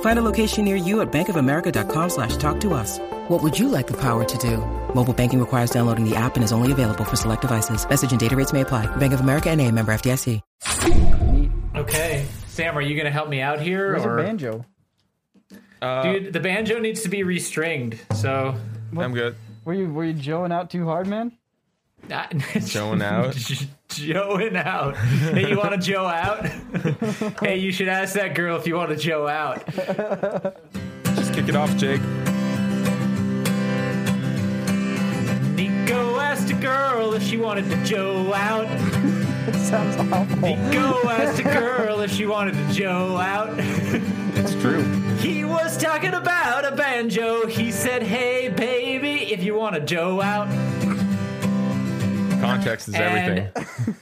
Find a location near you at bankofamerica.com slash talk to us. What would you like the power to do? Mobile banking requires downloading the app and is only available for select devices. Message and data rates may apply. Bank of America and a member FDIC. Okay, Sam, are you gonna help me out here? Where's or a banjo? dude, uh, the banjo needs to be restringed. So I'm good. Were you were you joeing out too hard, man? Showing out. Joeing out. Hey, you want to Joe out? hey, you should ask that girl if you want to Joe out. Just kick it off, Jake. Niko asked a girl if she wanted to Joe out. It sounds awful. Niko asked a girl if she wanted to Joe out. It's true. He was talking about a banjo. He said, Hey, baby, if you want to Joe out. Context is everything.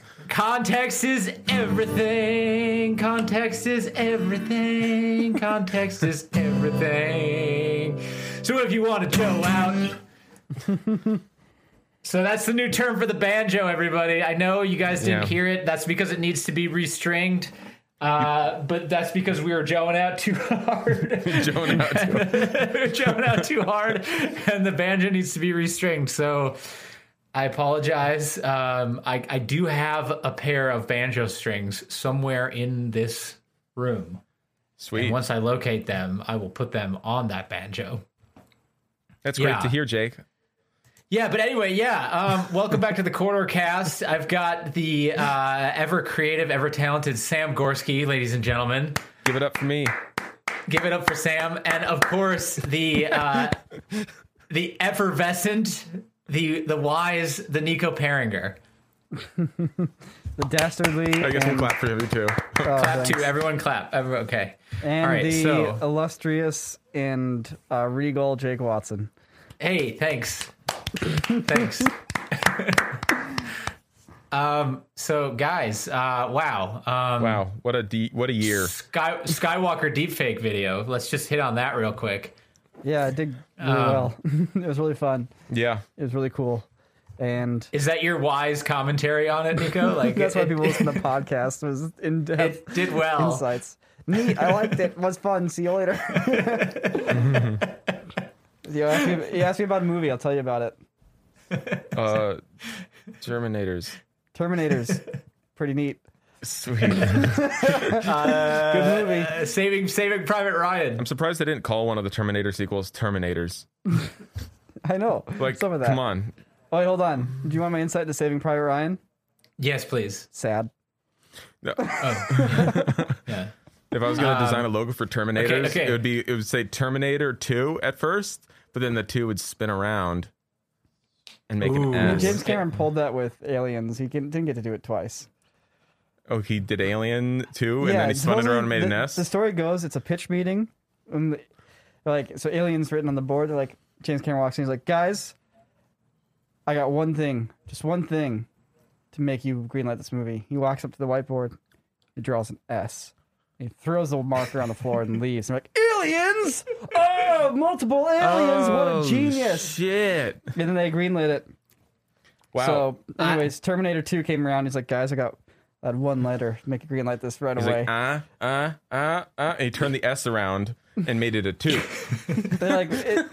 Context is everything. Context is everything. Context is everything. So if you want to Joe out. So that's the new term for the banjo, everybody. I know you guys didn't Yeah. hear it. That's because it needs to be restringed. Uh, but that's because we were joeing out too hard. Joan out too. We're jumping out too hard, and the banjo needs to be restringed. So I apologize. Um, I, I do have a pair of banjo strings somewhere in this room. Sweet. And once I locate them, I will put them on that banjo. That's great yeah. to hear, Jake. Yeah, but anyway, yeah. Um, welcome back to the Corridor Cast. I've got the uh, ever creative, ever talented Sam Gorski, ladies and gentlemen. Give it up for me. Give it up for Sam, and of course the uh, the effervescent, the the wise, the Niko Pueringer. The dastardly I guess we'll and, clap for him too. oh, Clap thanks. to everyone. Clap. Everyone, okay. and All right, the so- illustrious and uh, regal Jake Watson. Hey, thanks. thanks. um. So, guys. Uh. Wow. Um. wow, what a de- what a year. Sky Skywalker deepfake video. Let's just hit on that real quick. Yeah, it did really Um, well. it was really fun. Yeah. It was really cool. And Is that your wise commentary on it, Niko? Like that's why it- people listen to the podcast was in depth It did well. insights. Neat. I liked it. Was fun. See you later. you, asked me, you asked me about a movie. I'll tell you about it. Uh Terminators. Terminators. Pretty neat. Sweet. Good movie. Uh, saving Saving Private Ryan. I'm surprised they didn't call one of the Terminator sequels Terminators. I know. Like some of that. come on. Oh, wait, hold on. Do you want my insight to Saving Private Ryan? Yes, please. Sad. No. Yeah. If I was gonna design a logo for Terminators, Um, okay. it would be it would say Terminator 2 at first, but then the 2 would spin around and make Ooh. an S. James Cameron pulled that with Aliens. He didn't get to do it twice. Oh, he did Alien 2 and then he spun it around and made the, an S. The story goes, it's a pitch meeting. And the- like, so Aliens written on the board. They're like, James Cameron walks in. He's like, guys, I got one thing, just one thing to make you greenlight this movie. He walks up to the whiteboard. He draws an S. He throws the marker on the floor and leaves. And they're like, aliens! Oh, multiple aliens! what Oh, a genius! Shit. And then they greenlit it. Wow. So, anyways, Terminator 2 came around. He's like, guys, I got that one letter. Make a green light this right He's away. like, uh, uh, uh, uh. And he turned the S around and made it a 2. They're like, it,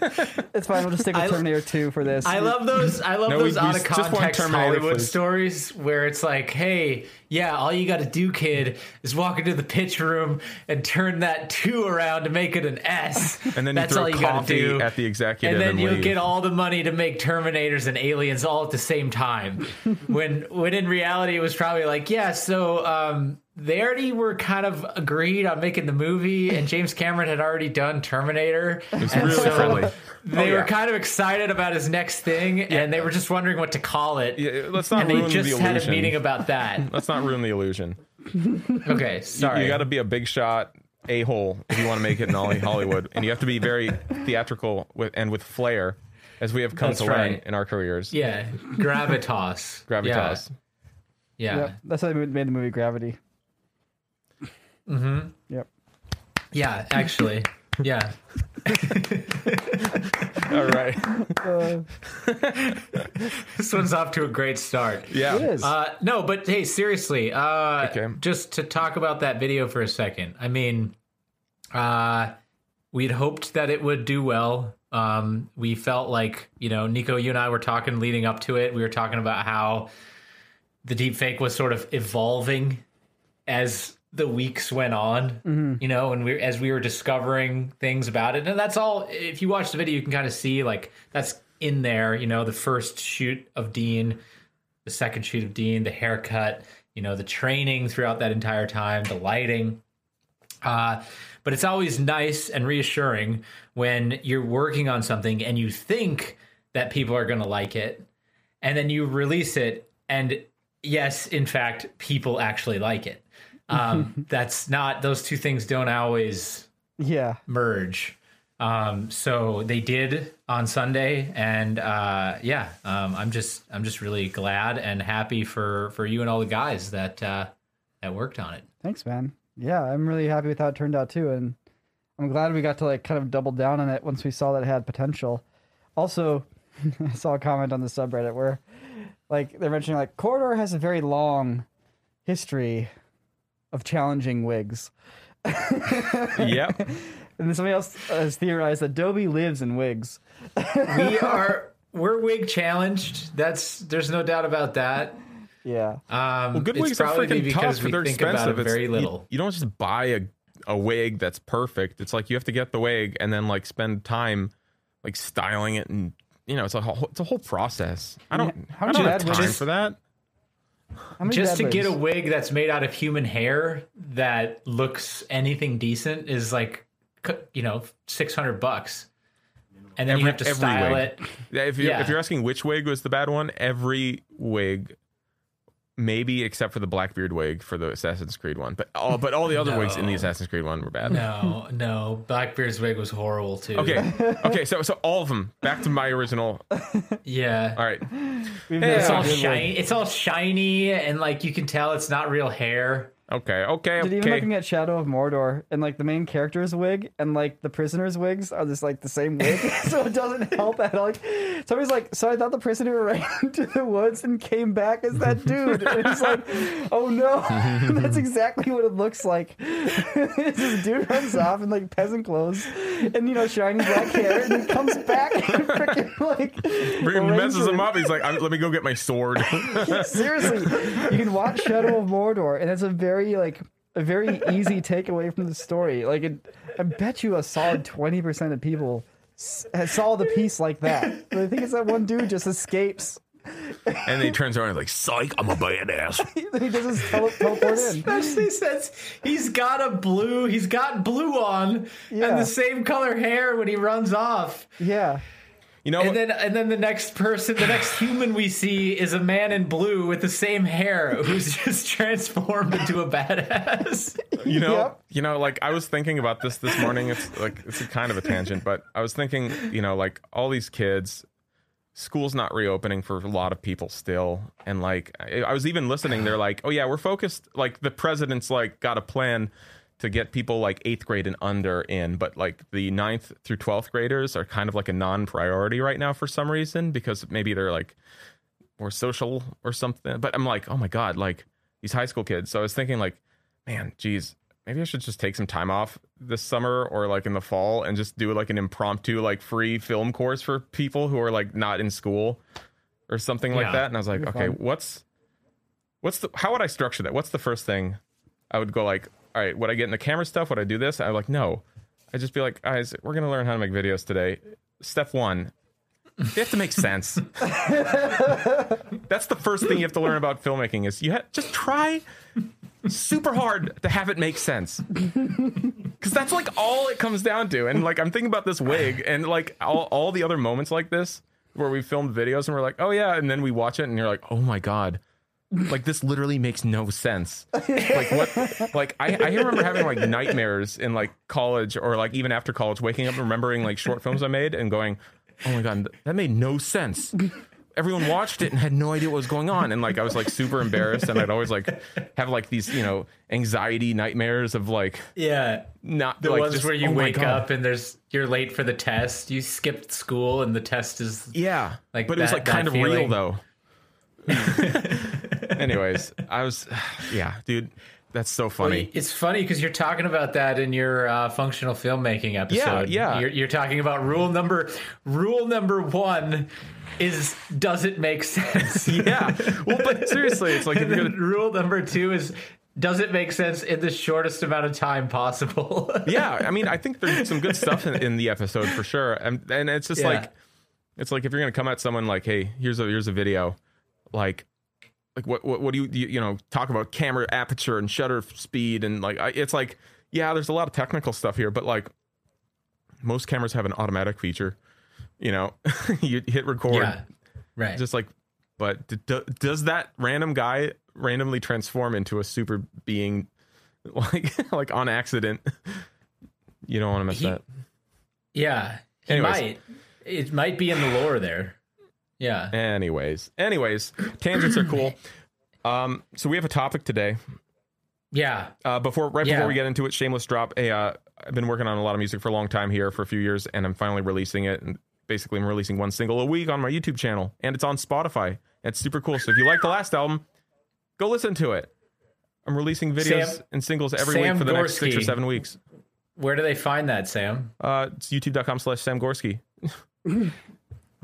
it's fine. We'll just stick with I- Terminator 2 for this. I love those. I love No, those we- out we of context Hollywood please. stories where it's like, "Hey, yeah, all you got to do, kid, is walk into the pitch room and turn that two around to make it an S." And then that's you throw all you got to do. at the executive and then and you'll leave. get all the money to make Terminators and Aliens all at the same time. when when in reality it was probably like, yeah, so um, they already were kind of agreed on making the movie, and James Cameron had already done Terminator. It's really so friendly. They Oh, were kind of excited about his next thing, and they were just wondering what to call it. Yeah, let's not and they ruin just the had a illusion. meeting about that. Let's not ruin the illusion. Okay, sorry. You got to be a big shot a hole if you want to make it in Hollywood, and you have to be very theatrical with and with flair, as we have come That's to learn in our careers. yeah, gravitas. Gravitas. Yeah. Yeah. Yep, that's how they made the movie Gravity. Mm-hmm. Yep. Yeah, actually. Yeah. All right. Uh, This one's off to a great start. Yeah. it is. Uh, no, but hey, seriously, uh, Okay. just to talk about that video for a second. I mean, uh, we'd hoped that it would do well. Um, we felt like, you know, Niko, you and I were talking leading up to it. We were talking about how the deep fake was sort of evolving as the weeks went on, you know, and we as we were discovering things about it. And that's all if you watch the video you can kind of see like that's in there, you know, the first shoot of Dean, the second shoot of Dean, the haircut, you know, the training throughout that entire time, the lighting. Uh, but it's always nice and reassuring when you're working on something and you think that people are going to like it, and then you release it, and yes, in fact, people actually like it. Um, that's not; those two things don't always yeah. merge. Um, so they did on Sunday, and uh, yeah, um, I'm just I'm just really glad and happy for for you and all the guys that uh, that worked on it. Thanks, man. Yeah, I'm really happy with how it turned out too, and I'm glad we got to like kind of double down on it once we saw that it had potential. Also, I saw a comment on the subreddit where, like, they're mentioning like Corridor has a very long history of challenging wigs, Yep. and then somebody else has theorized that Dobie lives in wigs. we are we're wig challenged. That's there's no doubt about that. Yeah, Um, Well, good wigs are probably freaking because tough. we They're think expensive. about it very you- little. You, don't just buy a a wig that's perfect. It's like you have to get the wig and then like spend time like styling it and you know it's a whole it's a whole process. I don't how I many don't have time wigs- for that. How many Just to get a wig that's made out of human hair that looks anything decent is like you know six hundred bucks, and then you have to style wig. it. If you Yeah. if you're asking which wig was the bad one, every wig, maybe except for the Blackbeard wig for the Assassin's Creed one, but all but all the other wigs in the Assassin's Creed one were bad. No, no, Blackbeard's wig was horrible too. Okay, okay, so so all of them. Back to my original. yeah. All right, We've Yeah. It's all had a shiny. It's all shiny, and like you can tell it's not real hair. Okay, okay, Did even okay. looking at Shadow of Mordor and like the main character's wig and like the prisoner's wigs are just like the same wig, so it doesn't help at all. Like, somebody's like, so I thought the prisoner ran into the woods and came back as that dude. And it's like, oh no, that's exactly what it looks like. this dude runs off in like peasant clothes and you know shiny black hair, and he comes back and freaking like messes him up. He's like, "Let me go get my sword." Seriously, you can watch Shadow of Mordor, and it's a very like a very easy takeaway from the story. Like, it, I bet you a solid twenty percent of people s- uh, saw the piece like that. But I think it's that one dude just escapes. and then he turns around and like, "Psych, I'm a badass." he just his tele- teleport in. Especially since he's got a blue, he's got blue on Yeah. and the same color hair when he runs off. Yeah, You know, And then and then the next person, the next human we see is a man in blue with the same hair who's just transformed into a badass. you know, Yep. you know, like I was thinking about this this morning. It's like it's a kind of a tangent, but I was thinking, you know, like all these kids, school's not reopening for a lot of people still, and like I, I was even listening. They're like, oh yeah, we're focused. Like the president's like got a plan to get people like eighth grade and under in, but like the ninth through twelfth graders are kind of like a non-priority right now for some reason because maybe they're like more social or something. But I'm like, oh my god, like these high school kids. So I was thinking, like, man, geez, maybe I should just take some time off this summer or like in the fall and just do like an impromptu, like free film course for people who are like not in school or something like that. And I was like, okay, fun. what's what's the how would I structure that? What's the first thing I would go like, all right, would I get in the camera stuff? Would I do this? I'm like, no. I'd just be like, guys, we're gonna learn how to make videos today. Step one, they have to make sense. That's the first thing you have to learn about filmmaking is you ha- just try super hard to have it make sense. Because that's like all it comes down to. And like I'm thinking about this wig and like all, all the other moments like this where we filmed videos and we're like, oh yeah, and then we watch it and you're like, oh my god. Like this literally makes no sense. Like what? Like I, I remember having like nightmares in like college or like even after college, waking up and remembering like short films I made and going, "Oh my god, that made no sense." Everyone watched it and had no idea what was going on, and like I was like super embarrassed, and I'd always like have like these you know anxiety nightmares of like Yeah. not The like ones just, where you oh wake up and there's you're late for the test. You skipped school and the test is Yeah, Like but it was like kind that of real though. Anyways, I was, yeah, dude, that's so funny. It's funny because you're talking about that in your uh, functional filmmaking episode. yeah. You're, you're talking about rule number rule number one is does it make sense? yeah, well, but seriously, it's like if and you're then gonna, rule number two is does it make sense in the shortest amount of time possible? yeah, I mean, I think there's some good stuff in, in the episode for sure, and and it's just Yeah. like, it's like if you're gonna come at someone like, hey, here's a here's a video, like. Like what, what what do you, you you know talk about camera aperture and shutter speed and like I, it's like yeah there's a lot of technical stuff here but like most cameras have an automatic feature you know you hit record yeah. Right. just like but d- d- does that random guy randomly transform into a super being like like on accident you don't want to miss He- that yeah. He Anyways. might. It might be in the lore there. Yeah. anyways. Anyways tangents are cool. Um so we have a topic today. Yeah. uh before right Yeah. before we get into it shameless drop a uh, i've been working on a lot of music for a long time here for a few years and i'm finally releasing it and basically i'm releasing one single a week on my youtube channel and it's on spotify. It's super cool. So if you like the last album go listen to it. I'm releasing videos Sam- and singles every Sam week for the next six or seven weeks. Where do they find that, Sam? uh it's youtube.com slash sam gorski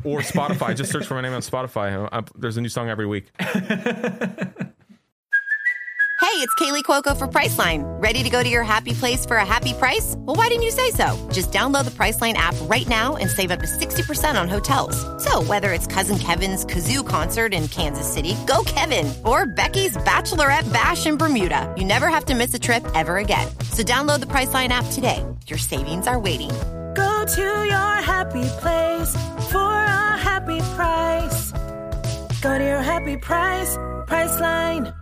or spotify just search for my name on spotify Uh, there's a new song every week Hey, it's Kaley Cuoco for Priceline. Ready to go to your happy place for a happy price? Well, why didn't you say so? Just download the Priceline app right now and save up to 60% on hotels. So, whether it's Cousin Kevin's Kazoo concert in Kansas City, go Kevin, or Becky's Bachelorette Bash in Bermuda, you never have to miss a trip ever again. So, download the Priceline app today. Your savings are waiting. Go to your happy place for a happy price. Go to your happy price, Priceline.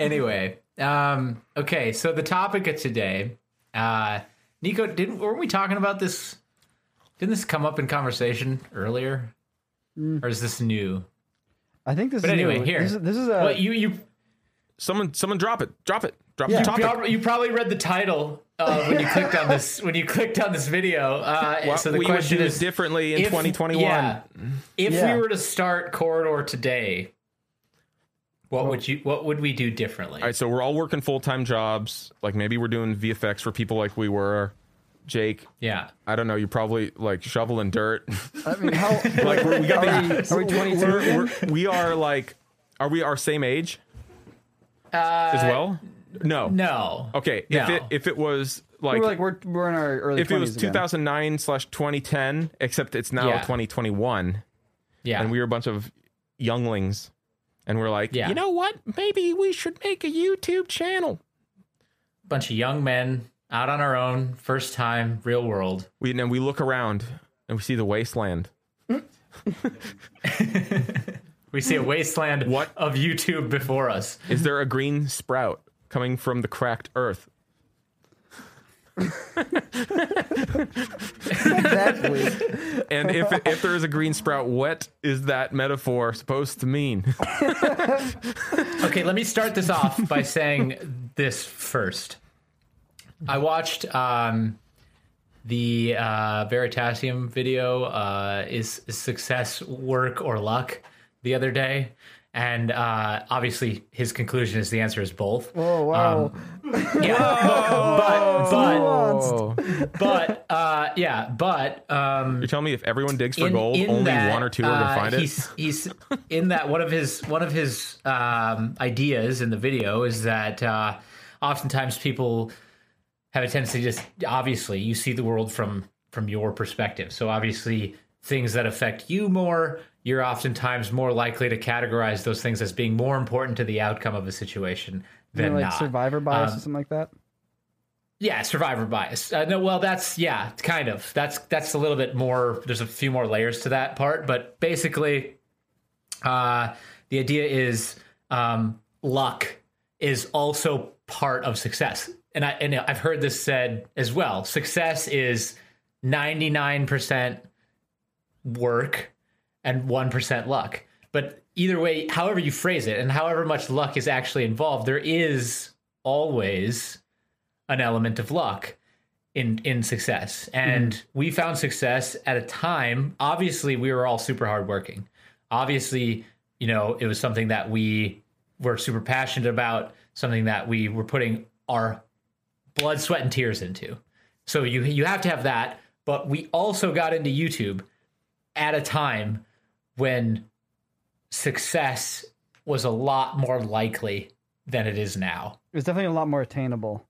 Anyway, um, okay, so the topic of today, uh, Niko, didn't weren't we talking about this? Didn't this come up in conversation earlier, or is this new? I think this But is anyway, new. here, This is, this is a well, you you someone someone drop it drop it drop Yeah. the topic you probably read the title uh, when you clicked on this when you clicked on this video. Uh, what so the we would question do is differently in if- 2021 yeah, if Yeah. we were to start corridor today, what would you what would we do differently? All right, so we're all working full time jobs. Like maybe we're doing VFX for people like we were. Jake, yeah. I don't know. You're probably like shoveling dirt. I mean, how like we're, we got are the, are we 22 we're, we're, we are like, are we our same age as well? No. No. Okay. If No. it if it was like, we're like we're, we're in our early if it was again. 2009 slash 2010, except it's now Yeah. 2021, Yeah. and we were a bunch of younglings, and we're like, Yeah. you know what? Maybe we should make a YouTube channel. bunch of young men out on our own, first time, real world. We and we look around and we see the wasteland. We see a wasteland What? of YouTube before us. Is there a green sprout coming from the cracked earth? exactly. And if if there is a green sprout, what is that metaphor supposed to mean? Okay, let me start this off by saying this first. I watched um, the uh, Veritasium video, uh, is, is success work or luck, the other day. And uh, obviously, his conclusion is the answer is both. Oh wow. Yeah, but but but, but uh, yeah, but um, you're telling me if everyone digs for in- gold, in only that, one or two are gonna uh, find it? he's, He's in that one of his one of his um, ideas in the video is that uh, oftentimes people have a tendency to just obviously you see the world from from your perspective. So obviously things that affect you more, you're oftentimes more likely to categorize those things as being more important to the outcome of a situation than like not. survivor bias Um, or something like that. Yeah, survivor bias. Uh, no, well, that's yeah, kind of. That's that's a little bit more. There's a few more layers to that part, but basically, uh, the idea is um, luck is also part of success, and I and I've heard this said as well. Success is ninety nine percent work and one percent luck. But either way, however you phrase it, and however much luck is actually involved, there is always an element of luck in in success. And hmm. we found success at a time obviously we were all super hardworking. Obviously you know it was something that we were super passionate about something that we were putting our blood sweat and tears into. So you you have to have that. But we also got into youtube at a time when success was a lot more likely than it is now It was definitely a lot more attainable.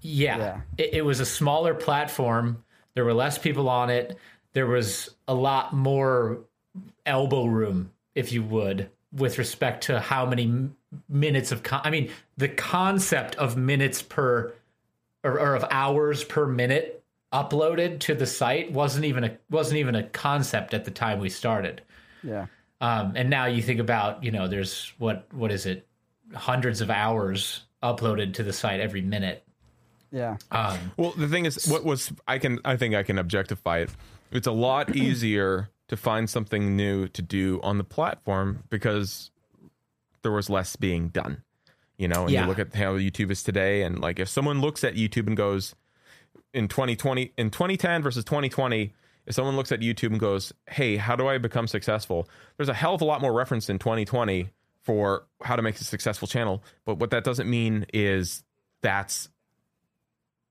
yeah. Yeah. It, it was a smaller platform. There were less people on it. There was a lot more elbow room, if you would, with respect to how many minutes of. Con- I mean, the concept of minutes per or, or of hours per minute uploaded to the site wasn't even a wasn't even a concept at the time we started. Yeah. Um, and now you think about, you know, there's what what is it, hundreds of hours uploaded to the site every minute. Yeah. Um, Well, the thing is, what was I can I think I can objectify it. It's a lot easier to find something new to do on the platform because there was less being done. You know, and Yeah. you look at how YouTube is today, and like if someone looks at YouTube and goes in 2020 in 2010 versus 2020. If someone looks at YouTube and goes, "Hey, how do I become successful?" There's a hell of a lot more reference in 2020 for how to make a successful channel. But what that doesn't mean is that's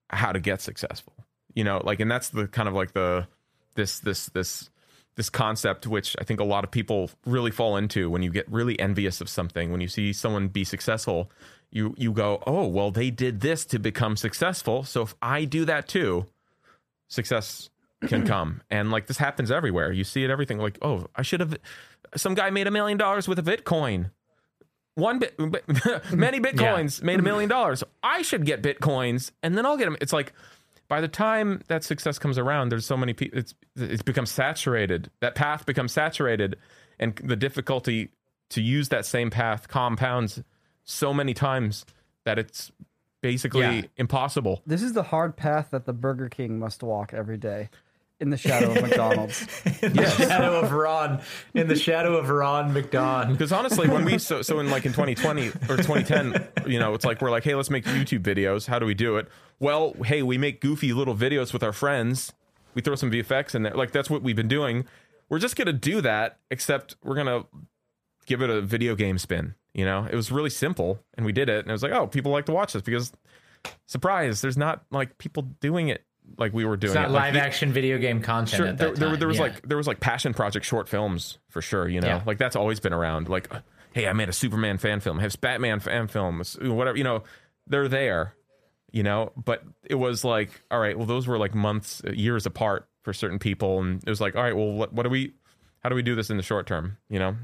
how to get successful you know like and that's the kind of like the this this this this concept which i think a lot of people really fall into when you get really envious of something when you see someone be successful you you go oh well they did this to become successful so if i do that too success can come and like this happens everywhere you see it everything like oh i should have some guy made a million dollars with a bitcoin one bit, many bitcoins made a million dollars. I should get bitcoins, and then I'll get them. It's like by the time that success comes around, there's so many people. It's it's become saturated. That path becomes saturated, and the difficulty to use that same path compounds so many times that it's basically Yeah. impossible. This is the hard path that the Burger King must walk every day in the shadow of McDonald's. in the shadow of Ron, in the shadow of Ron McDon. Because honestly, when we so so in like in 2020 or 2010, you know, it's like we're like, hey, let's make YouTube videos. How do we do it? Well, hey, we make goofy little videos with our friends. We throw some VFX in there. Like that's what we've been doing. We're just gonna do that, except we're gonna give it a video game spin. You know, it was really simple, and we did it, and it was like, oh, people like to watch this because surprise, there's not like people doing it like we were doing It's not it. Like, live the- action video game content. sure at there, that there, time. there was yeah. like there was like passion project short films for sure you know Yeah. like that's always been around like hey i made a superman fan film I have batman fan films whatever you know they're there you know but it was like all right well those were like months uh, years apart for certain people and it was like all right well what, what do we how do we do this in the short term you know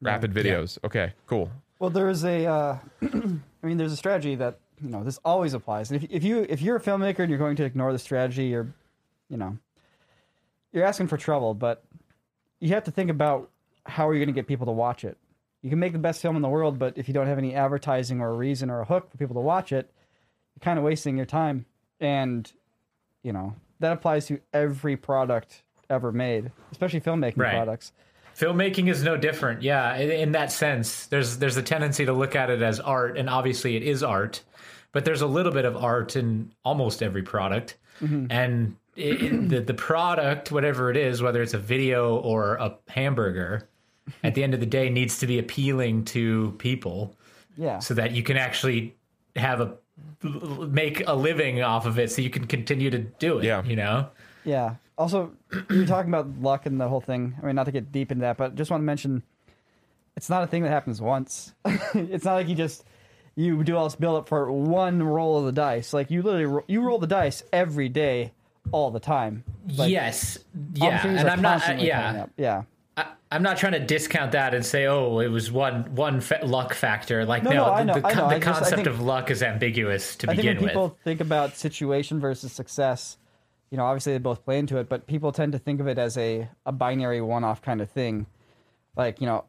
rapid videos okay cool Well, there's a, uh, I mean, there's a strategy that you know this always applies. And if, if you if you're a filmmaker and you're going to ignore the strategy, you're, you know, you're asking for trouble. But you have to think about how are you going to get people to watch it. You can make the best film in the world, but if you don't have any advertising or a reason or a hook for people to watch it, you're kind of wasting your time. And you know that applies to every product ever made, especially filmmaking Right. products. Filmmaking is no different. Yeah, in, in that sense, there's there's a tendency to look at it as art, and obviously it is art, but there's a little bit of art in almost every product, mm-hmm. and it, it- the the product, whatever it is, whether it's a video or a hamburger, at the end of the day, needs to be appealing to people Yeah. so that you can actually have a make a living off of it, so you can continue to do it. Yeah. you know. Yeah. Also, you're talking about luck and the whole thing. I mean, not to get deep into that, but just want to mention it's not a thing that happens once. it's not like you just you do all this build up for one roll of the dice. Like you literally ro- you roll the dice every day, all the time. Like, yes, yeah, and I'm not. uh, yeah. Yeah. I, I'm not trying to discount that and say, oh, it was one one fa- luck factor. Like, No, no, no, I the, know, the, I know. the I just- concept think- of luck is ambiguous to I think begin when people think about situation versus success, you know, obviously they both play into it, but people tend to think of it as a, a binary one off kind of thing. Like, you know,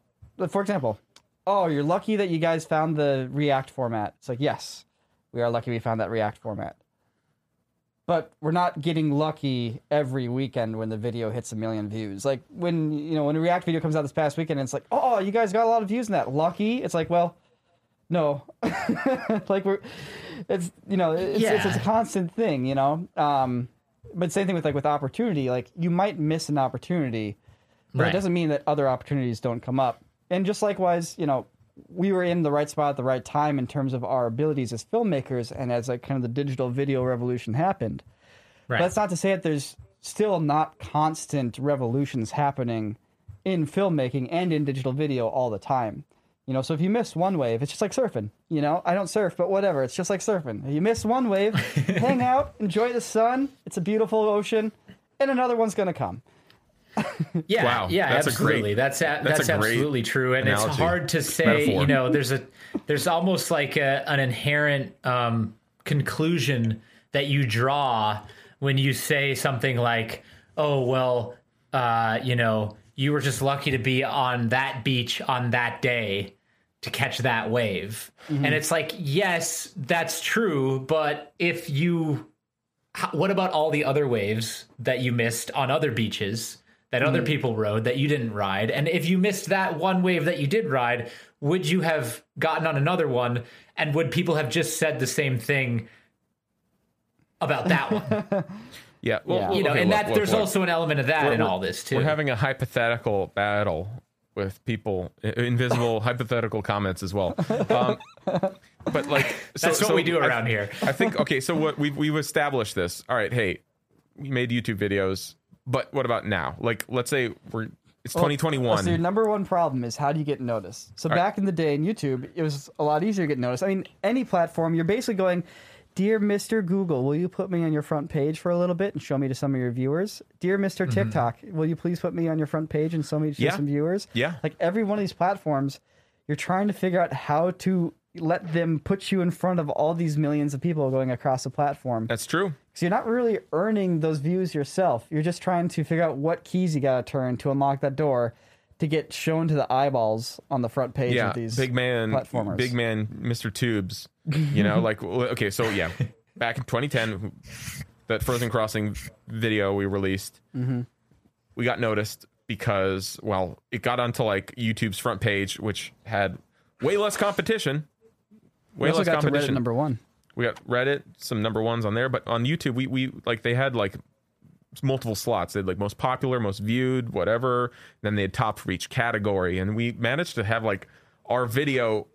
for example, oh, you're lucky that you guys found the React format. It's like, yes, we are lucky we found that React format. But we're not getting lucky every weekend when the video hits a million views. Like when you know when a React video comes out this past weekend, and it's like, oh, you guys got a lot of views in that. Lucky. It's like, well, no, like we're, it's you know, it's, it's, it's a constant thing, you know. Um, but same thing with like with opportunity. Like you might miss an opportunity, but Right. it doesn't mean that other opportunities don't come up. And just likewise, you know, we were in the right spot at the right time in terms of our abilities as filmmakers, and as like kind of the digital video revolution happened. Right. But that's not to say that there's still not constant revolutions happening in filmmaking and in digital video all the time. You know, so if you miss one wave, it's just like surfing. You know, I don't surf, but whatever. It's just like surfing. If you miss one wave, hang out, enjoy the sun. It's a beautiful ocean, and another one's gonna come. Yeah, Wow, yeah, that's a absolutely. great- that's a, that's that's, a absolutely true, and it's hard to say. Metaphor. You know, there's a there's almost like a, an inherent um, conclusion that you draw when you say something like, "Oh well, uh, you know, you were just lucky to be on that beach on that day." To catch that wave. Mm-hmm. And it's like, yes, that's true. But if you what about all the other waves that you missed on other beaches that other mm-hmm. people rode that you didn't ride? And if you missed that one wave that you did ride, would you have gotten on another one? And would people have just said the same thing about that one? Yeah, well, Yeah. You know, okay, and look, that look, there's look. also an element of that We're- in all this too. We're having a hypothetical battle with people, invisible hypothetical comments as well. Um, but like, so, That's what so we do I- around here. I think okay. So what we've we've established this. All right. Hey, we made YouTube videos, but what about now? Like, let's say we're it's Well, 2021. So your number one problem is how do you get noticed? So back in the day in YouTube, it was a lot easier to get noticed. I mean, any platform, you're basically going, "Dear Mr. Google, will you put me on your front page for a little bit and show me to some of your viewers? Dear mister TikTok, will you please put me on your front page and show me to Mm-hmm. Yeah. some viewers?" Yeah. Like every one of these platforms, you're trying to figure out how to let them put you in front of all these millions of people going across the platform. That's true. So you're not really earning those views yourself. You're just trying to figure out what keys you got to turn to unlock that door to get shown to the eyeballs on the front page Yeah, of these big man, platformers. big man, Mr. Tubes. You know, like okay, so yeah, back in 2010, that Frozen Crossing video we released, Mm-hmm. we got noticed because well, it got onto like YouTube's front page, which had way less competition. Way less got to Reddit competition. number one. we got Reddit, some number ones on there, but on YouTube, we we like they had like multiple slots. They had like most popular, most viewed, whatever. Then they had top for each category, and we managed to have like our video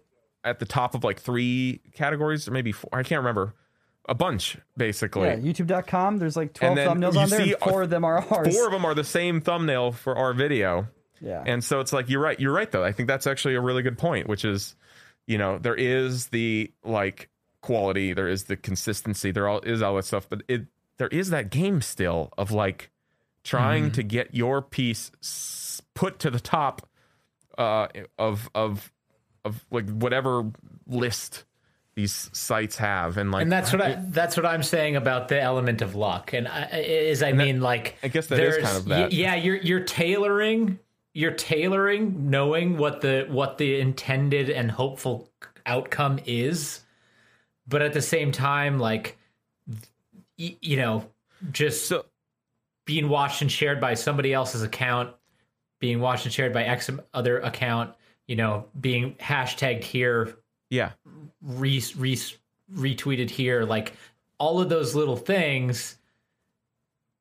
at the top of like three categories, or maybe four. I can't remember. A bunch, basically. Yeah, YouTube.com. There's like 12 thumbnails on there, and four of them are ours. Four of them are the same thumbnail for our video. Yeah. And so it's like you're right. You're right though. I think that's actually a really good point, which is, you know, there is the like quality, there is the consistency, there all is all that stuff, but it there is that game still of like trying Mm-hmm. to get your piece put to the top uh of of of like whatever list these sites have and like and that's what I that's what I'm saying about the element of luck. And I, is I mean like I guess that is there's- kind of that. yeah, you're you're tailoring you're tailoring knowing what the what the intended and hopeful outcome is, but at the same time like y- you know just so being watched and shared by somebody else's account, being watched and shared by X other account, you know, being hashtagged here yeah. re, re, retweeted here like all of those little things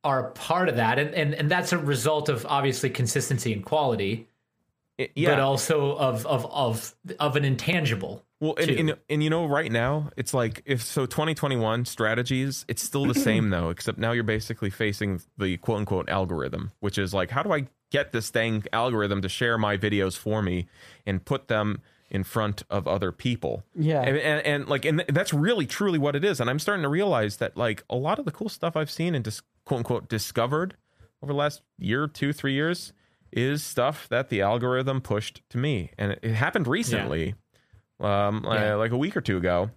are a part of that and, and and that's a result of obviously consistency and quality It- yeah. but also of of of of an intangible Well, and, and, and you know, right now it's like if so, 2021 strategies, it's still the same though, except now you're basically facing the quote unquote algorithm, which is like, how do I get this dang algorithm to share my videos for me and put them in front of other people? Yeah. and, and, and like, and that's really truly what it is. And I'm starting to realize that like a lot of the cool stuff I've seen and just quote unquote discovered over the last year, two, three years is stuff that the algorithm pushed to me, and it, it happened recently, um, uh, Yeah. like a week or two ago.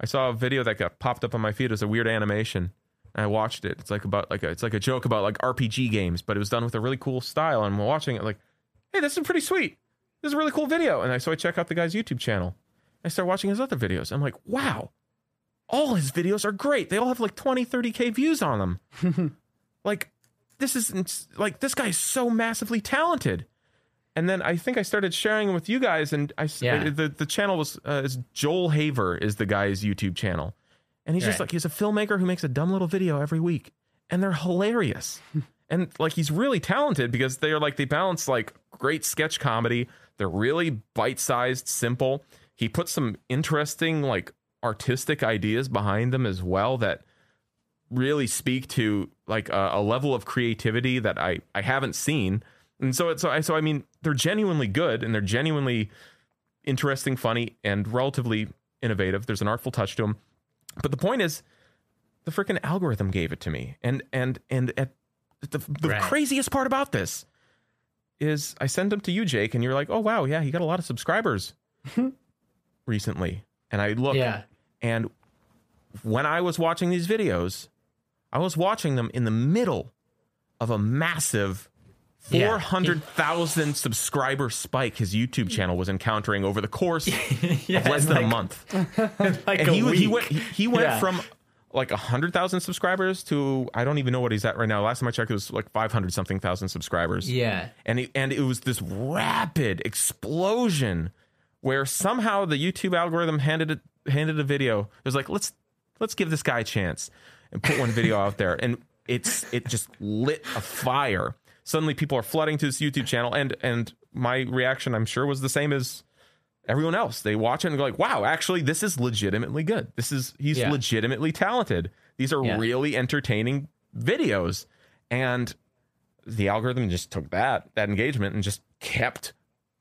I saw a video that got popped up on my feed. It was a weird animation. And I watched it. It's like about like a, it's like a joke about like RPG games, but it was done with a really cool style. And I'm watching it like, hey, this is pretty sweet. This is a really cool video. And I so I check out the guy's YouTube channel. I start watching his other videos. I'm like, wow, all his videos are great. They all have like 20, 30k views on them. like this is like this guy is so massively talented. And then I think I started sharing them with you guys, and I Yeah. the the channel was uh, is Joel Haver is the guy's YouTube channel, and he's just like he's a filmmaker who makes a dumb little video every week, and they're hilarious, and like he's really talented because they're like they balance like great sketch comedy. They're really bite sized, simple. He puts some interesting like artistic ideas behind them as well that really speak to like a, a level of creativity that I I haven't seen. And so it's so I so I mean they're genuinely good and they're genuinely interesting, funny, and relatively innovative. There's an artful touch to them. But the point is, the freaking algorithm gave it to me. And and and at the, the Right. craziest part about this is I send them to you, Jake, and you're like, oh wow, yeah, he got a lot of subscribers recently. And I look Yeah. and when I was watching these videos, I was watching them in the middle of a massive Yeah. 400,000 subscriber spike his YouTube channel was encountering over the course Yeah, of less than a month. Like And a he, he week. went he, he went Yeah. from like 100,000 subscribers to I don't even know what he's at right now. Last time I checked it was like 500 something thousand subscribers Yeah. and it, and it was this rapid explosion where somehow the YouTube algorithm handed it handed a video. It was like let's let's give this guy a chance and put one video out there, and it's it just lit a fire. Suddenly, people are flooding to this YouTube channel, and and my reaction, I'm sure, was the same as everyone else. They watch it and go like, "Wow, actually, this is legitimately good. This is he's Yeah. legitimately talented. These are Yeah. really entertaining videos." And the algorithm just took that that engagement and just kept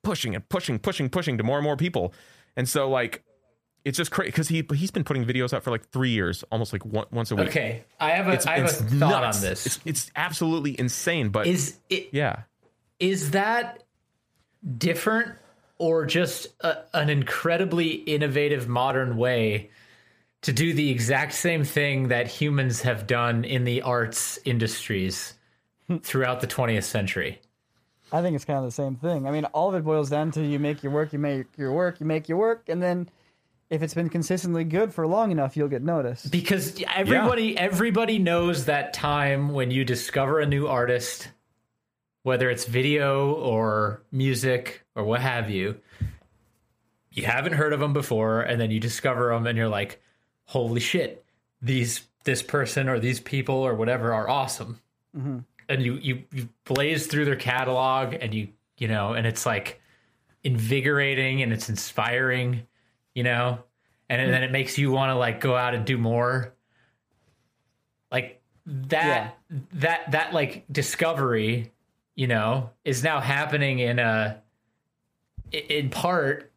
pushing and pushing, pushing, pushing to more and more people. And so like it's just crazy because he he's been putting videos out for like three years, almost like one, once a week. Okay. I have a It's, I have it's a thought nuts. on this. It's, it's absolutely insane. But Is it yeah, is that different or just a, an incredibly innovative modern way to do the exact same thing that humans have done in the arts industries throughout the 20th century I think it's kind of the same thing. I mean, all of it boils down to you make your work, you make your work, you make your work, and then if it's been consistently good for long enough, you'll get noticed. because everybody everybody knows that time when you discover a new artist whether it's video or music or what have you you haven't heard of them before and then you discover them and you're like holy shit these this person or these people or whatever are awesome. Mm-hmm. And you you you blaze through their catalog and you you know and it's like invigorating and it's inspiring you know and then it makes you want to like go out and do more like that that that like discovery you know is now happening in a, in part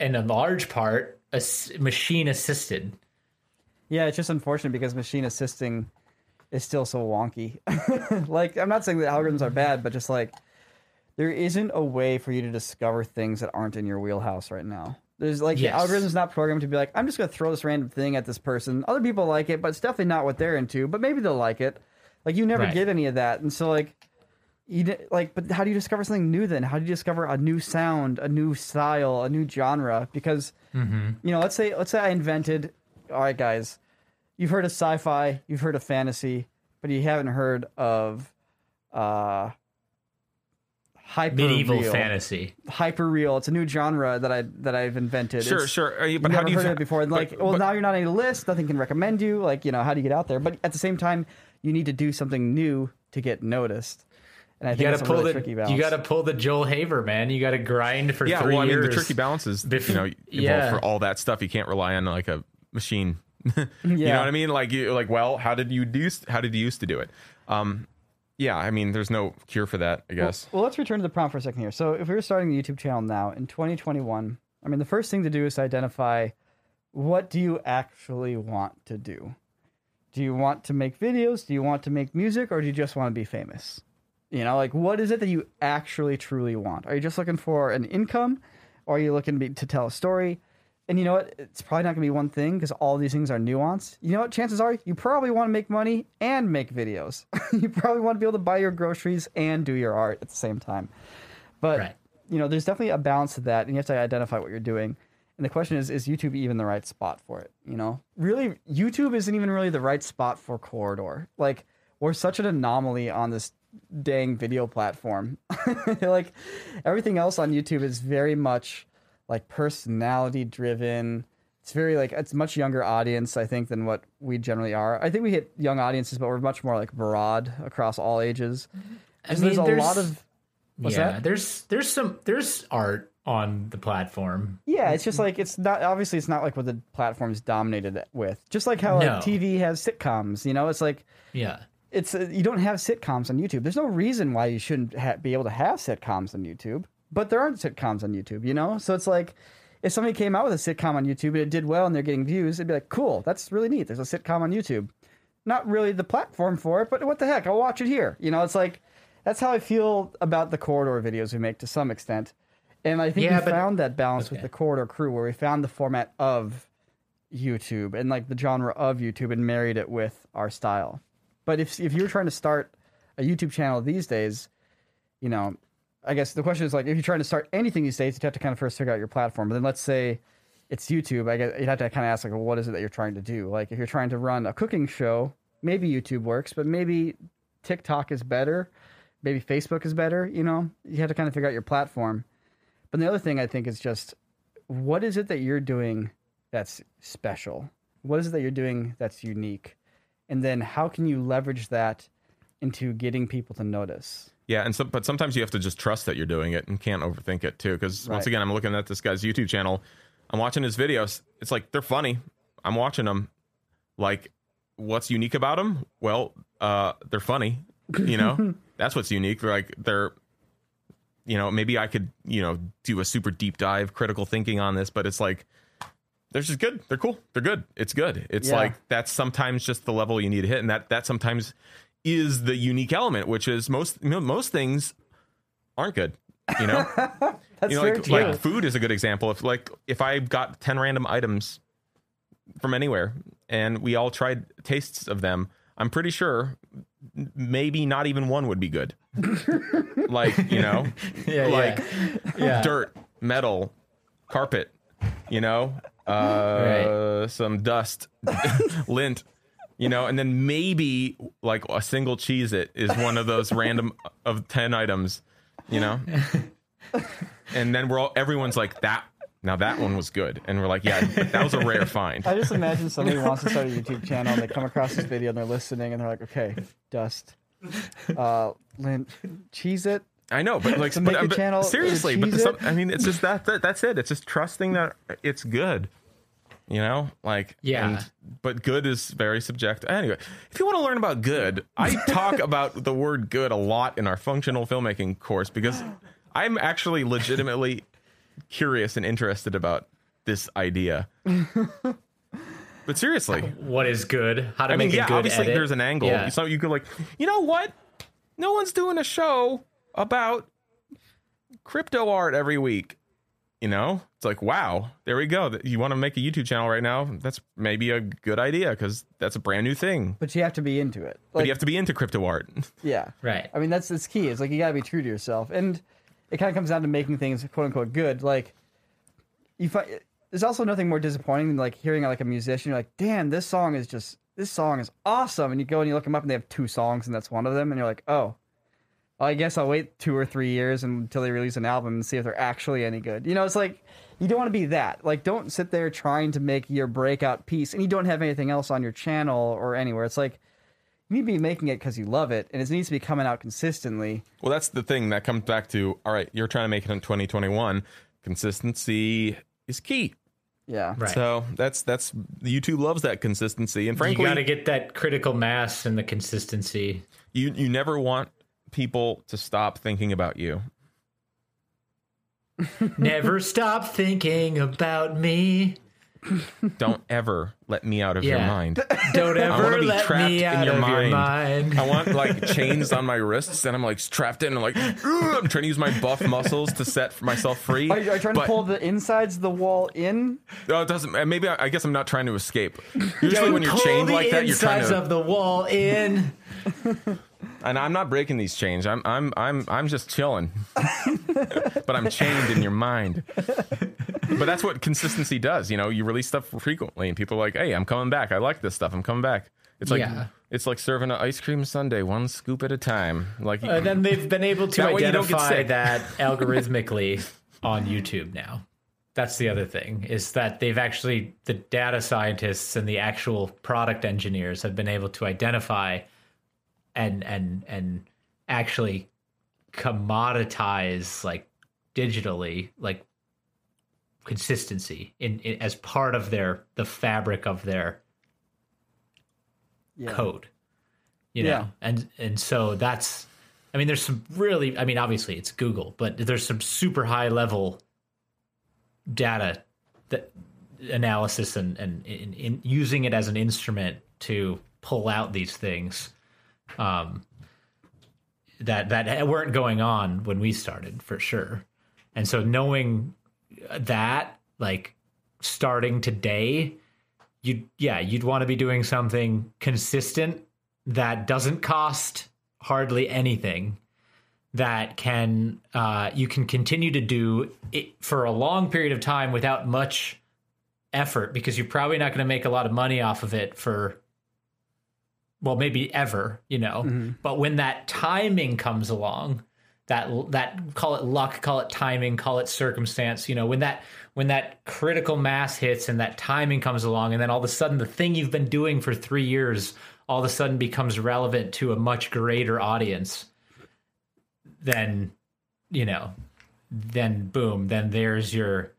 in a large part a machine assisted Yeah, it's just unfortunate because machine assisting is still so wonky. like, I'm not saying that algorithms are bad, but just like there isn't a way for you to discover things that aren't in your wheelhouse right now. There's like Yes. the algorithm's not programmed to be like, I'm just gonna throw this random thing at this person. Other people like it, but it's definitely not what they're into. But maybe they'll like it. Like you never Right. get any of that, and so like you like, but how do you discover something new then? How do you discover a new sound, a new style, a new genre? Because you know, let's say let's say I invented. All right, guys, you've heard of sci-fi, you've heard of fantasy, but you haven't heard of uh, hyper medieval real. fantasy Hyper real. It's a new genre that I that I've invented. sure, It's- sure. Uh, You've but never how do you heard fa- of it before. And but- like, well, but- now you're not on a list. Nothing can recommend you. Like, you know, how do you get out there? But at the same time, you need to do something new to get noticed. And I you think gotta pull really the tricky you gotta pull the joel haver man you gotta grind for yeah, three well, I mean, years the tricky balance is, Bef- you know, Yeah. for all that stuff. You can't rely on like a machine. You know what I mean? Like, you like, well, how did you do? How did you used to do it? Um, yeah, I mean, there's no cure for that, I guess. Well, let's return to the prompt for a second here. So, if we were starting the YouTube channel now in 2021, I mean, the first thing to do is to identify what do you actually want to do. Do you want to make videos? Do you want to make music, or do you just want to be famous? You know, like what is it that you actually truly want? Are you just looking for an income, or are you looking to, be, to tell a story? And you know what? It's probably not going to be one thing because all these things are nuanced. You know what? Chances are you probably want to make money and make videos. you probably want to be able to buy your groceries and do your art at the same time. But Right. you know, there's definitely a balance to that, and you have to identify what you're doing. And the question is, is YouTube even the right spot for it? You know, really, YouTube isn't even really the right spot for Corridor. Like, we're such an anomaly on this dang video platform. like, everything else on YouTube is very much like personality driven. It's very like it's much younger audience, I think, than what we generally are. I think we hit young audiences, but we're much more like broad across all ages. I Because there's a mean, lot of What's yeah, that? there's there's some there's art on the platform. Yeah, it's just like it's not obviously it's not like what the platform's dominated with. Just like how like, TV has sitcoms, you know, it's like Yeah. it's uh, you don't have sitcoms on YouTube. There's no reason why you shouldn't ha- be able to have sitcoms on YouTube, but there aren't sitcoms on YouTube, you know. So it's like if somebody came out with a sitcom on YouTube and it did well and they're getting views, it'd be like, cool, that's really neat. There's a sitcom on YouTube. Not really the platform for it, but what the heck? I'll watch it here. You know, it's like that's how I feel about the corridor videos we make to some extent. And I think Yeah, we but- found that balance with the corridor crew where we found the format of YouTube and like the genre of YouTube and married it with our style. But if if you're trying to start a YouTube channel these days, you know, I guess the question is like if you're trying to start anything these days, you have to kind of first figure out your platform. But then let's say it's YouTube, I guess you'd have to kind of ask like, well, what is it that you're trying to do? Like if you're trying to run a cooking show, maybe YouTube works, but maybe TikTok is better, maybe Facebook is better. You know, you have to kind of figure out your platform. But the other thing I think is just what is it that you're doing that's special? What is it that you're doing that's unique? And then how can you leverage that into getting people to notice? Yeah, and so, but sometimes you have to just trust that you're doing it and can't overthink it too. Because once again, I'm looking at this guy's YouTube channel. I'm watching his videos. It's like they're funny. I'm watching them. Like, what's unique about them? Well, uh, they're funny. You know, that's what's unique. They're like they're, you know, maybe I could you know do a super deep dive critical thinking on this, but it's like they're just good. They're cool. They're good. It's good. It's Yeah. like that's sometimes just the level you need to hit, and that that sometimes is the unique element, which is most you know, most things aren't good. You know, That's you know, like, like food is a good example. If like if I got ten random items from anywhere and we all tried tastes of them, I'm pretty sure maybe not even one would be good. like you know, Yeah, like yeah. dirt, metal, carpet, you know, uh, some dust, lint, you know, and then maybe like a single Cheez-It is one of those random of 10 items, you know? And then we're all, everyone's like, that, now that one was good. And we're like, yeah, that was a rare find. I just imagine somebody wants to start a YouTube channel and they come across this video and they're listening and they're like, okay, dust, uh, lint, Cheez-It. I know, but like, To but, but channel, seriously, but cheese some. I mean, it's just that, that that's it. It's just trusting that it's good. You know, like Yeah. and- but good is very subjective. Anyway, if you want to learn about good, I talk about the word good a lot in our functional filmmaking course because I'm actually legitimately curious and interested about this idea. but seriously, What is good? How to I mean, make yeah, a good obviously edit? there's an angle. Yeah. So you could like, you know what? No one's doing a show about crypto art every week. You know, it's like, wow, there we go. You want to make a YouTube channel right now? That's maybe a good idea because that's a brand new thing. But you have to be into it. But you have to be into crypto art. yeah. Right. I mean, that's that's key. It's like you got to be true to yourself, and it kind of comes down to making things quote unquote good. Like you find there's also nothing more disappointing than like hearing like a musician. You're like, damn, this song is just this song is awesome, and you go and you look them up, and they have two songs, and that's one of them, and you're like, oh. Well, I guess I'll wait two or three years until they release an album and see if they're actually any good. You know, it's like you don't want to be that. Like, don't sit there trying to make your breakout piece and you don't have anything else on your channel or anywhere. It's like you need to be making it because you love it and it needs to be coming out consistently. Well, that's the thing that comes back to all right, you're trying to make it in 2021. Consistency is key. Yeah. Right. So that's that's YouTube loves that consistency, and frankly, you got to get that critical mass and the consistency. you you never want people to stop thinking about you. Never stop thinking about me. don't ever let me out of your mind. Don't I want ever to be let trapped me in out your of mind. your mind. I want like chains on my wrists, and I'm like trapped in. And like "Ugh," I'm trying to use my buff muscles to set myself free. Are you, are you trying but- to pull the insides of the wall in? Oh, it doesn't. Maybe I, I guess I'm not trying to escape. Usually, when you're Pull chained the like that, you're trying insides to. of the wall in. And I'm not breaking these chains. I'm I'm I'm I'm just chilling. but I'm chained in your mind. But that's what consistency does. You know, you release stuff frequently, and people are like, "Hey, I'm coming back. I like this stuff. I'm coming back." It's like Yeah. it's like serving an ice cream sundae, one scoop at a time. Like And Uh, then they've been able to That way you don't get identify sick. that algorithmically on YouTube now. That's the other thing is that they've actually the data scientists and the actual product engineers have been able to identify and and and actually commoditize like digitally like consistency in, in as part of their the fabric of their Yeah. code you know Yeah. and and so that's i mean there's some really i mean obviously it's google but there's some super high level data that analysis and and in, in using it as an instrument to pull out these things um that that weren't going on when we started for sure. And so knowing that like starting today you yeah you'd want to be doing something consistent that doesn't cost hardly anything that can uh, you can continue to do it for a long period of time without much effort because you're probably not going to make a lot of money off of it for well maybe ever you know mm-hmm. but when that timing comes along that that call it luck call it timing call it circumstance you know when that when that critical mass hits and that timing comes along and then all of a sudden the thing you've been doing for 3 years all of a sudden becomes relevant to a much greater audience then you know then boom then there's your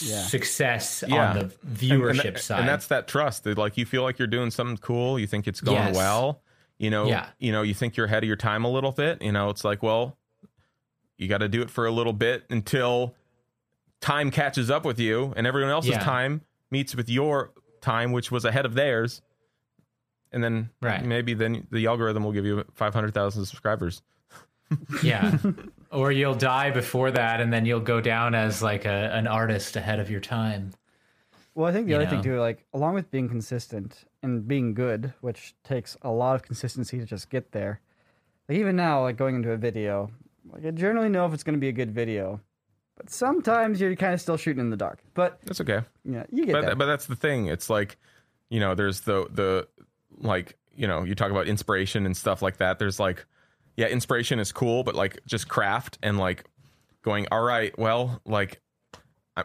Yeah. success Yeah. on the And- viewership and, side and that's that trust. That, Like you feel like you're doing something cool. You think it's going Yes. well. You know. Yeah. You know. You think you're ahead of your time a little bit. You know. It's like, well, you got to do it for a little bit until time catches up with you, and everyone else's Yeah. time meets with your time, which was ahead of theirs. And then Right. maybe then the algorithm will give you five hundred thousand subscribers. Yeah. or you'll die before that and then you'll go down as like a, an artist ahead of your time. Well, I think the You other know? thing too, like along with being consistent and being good, which takes a lot of consistency to just get there. Like even now, like going into a video, like I generally know if it's going to be a good video, but sometimes you're kind of still shooting in the dark. But That's okay. yeah, you get but that. but that's the thing. It's like, you know, there's the the like, you know, you talk about inspiration and stuff like that. There's like, yeah, inspiration is cool, but like just craft and like going, all right, well, like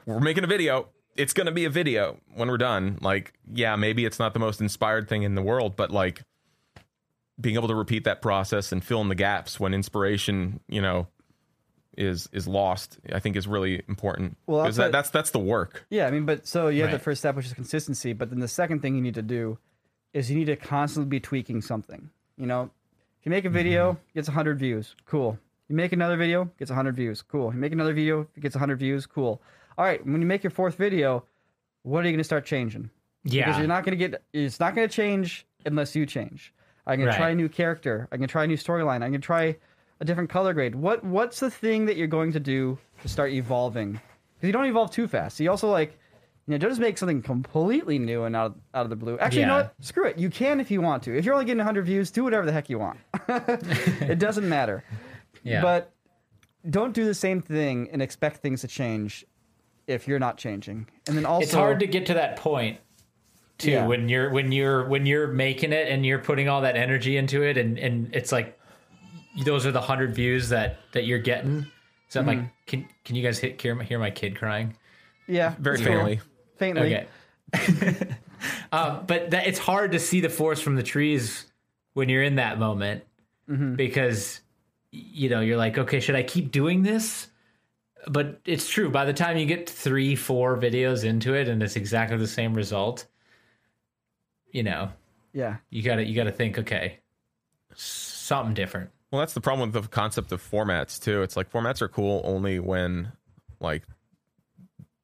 we're making a video. It's gonna be a video when we're done. Like, yeah, maybe it's not the most inspired thing in the world, but like being able to repeat that process and fill in the gaps when inspiration, you know, is is lost, I think is really important. Well, because that, that's that's the work. Yeah, I mean, but so you have the first step, which is consistency. But then the second thing you need to do is you need to constantly be tweaking something. You know, if you make a video, mm-hmm. gets 100 views, cool. You make another video, gets 100 views, cool. You make another video, it gets 100 views, cool. All right, when you make your fourth video, what are you going to start changing? Yeah. Because you're not going to get, it's not going to change unless you change. I can Right. try a new character. I can try a new storyline. I can try a different color grade. What What's the thing that you're going to do to start evolving? Because you don't evolve too fast. You also like, you know, don't just make something completely new and out of, out of the blue. Actually, you know what? Screw it. You can if you want to. If you're only getting 100 views, do whatever the heck you want. it doesn't matter. Yeah. But don't do the same thing and expect things to change if you're not changing. And then also, it's hard to get to that point too Yeah. when you're when you're when you're making it and you're putting all that energy into it and and it's like those are the 100 views that that you're getting. Is that Mm-hmm. my can can you guys hit, hear, my- hear my kid crying? yeah, Very it's cool. Faintly. Faintly. Okay. um, but that, it's hard to see the forest from the trees when you're in that moment Mm-hmm. because you know you're like, okay, should I keep doing this? But it's true. By the time you get three, four videos into it, and it's exactly the same result, you know, Yeah. you gotta you gotta think, okay, something different. Well, that's the problem with the concept of formats too. It's like formats are cool only when like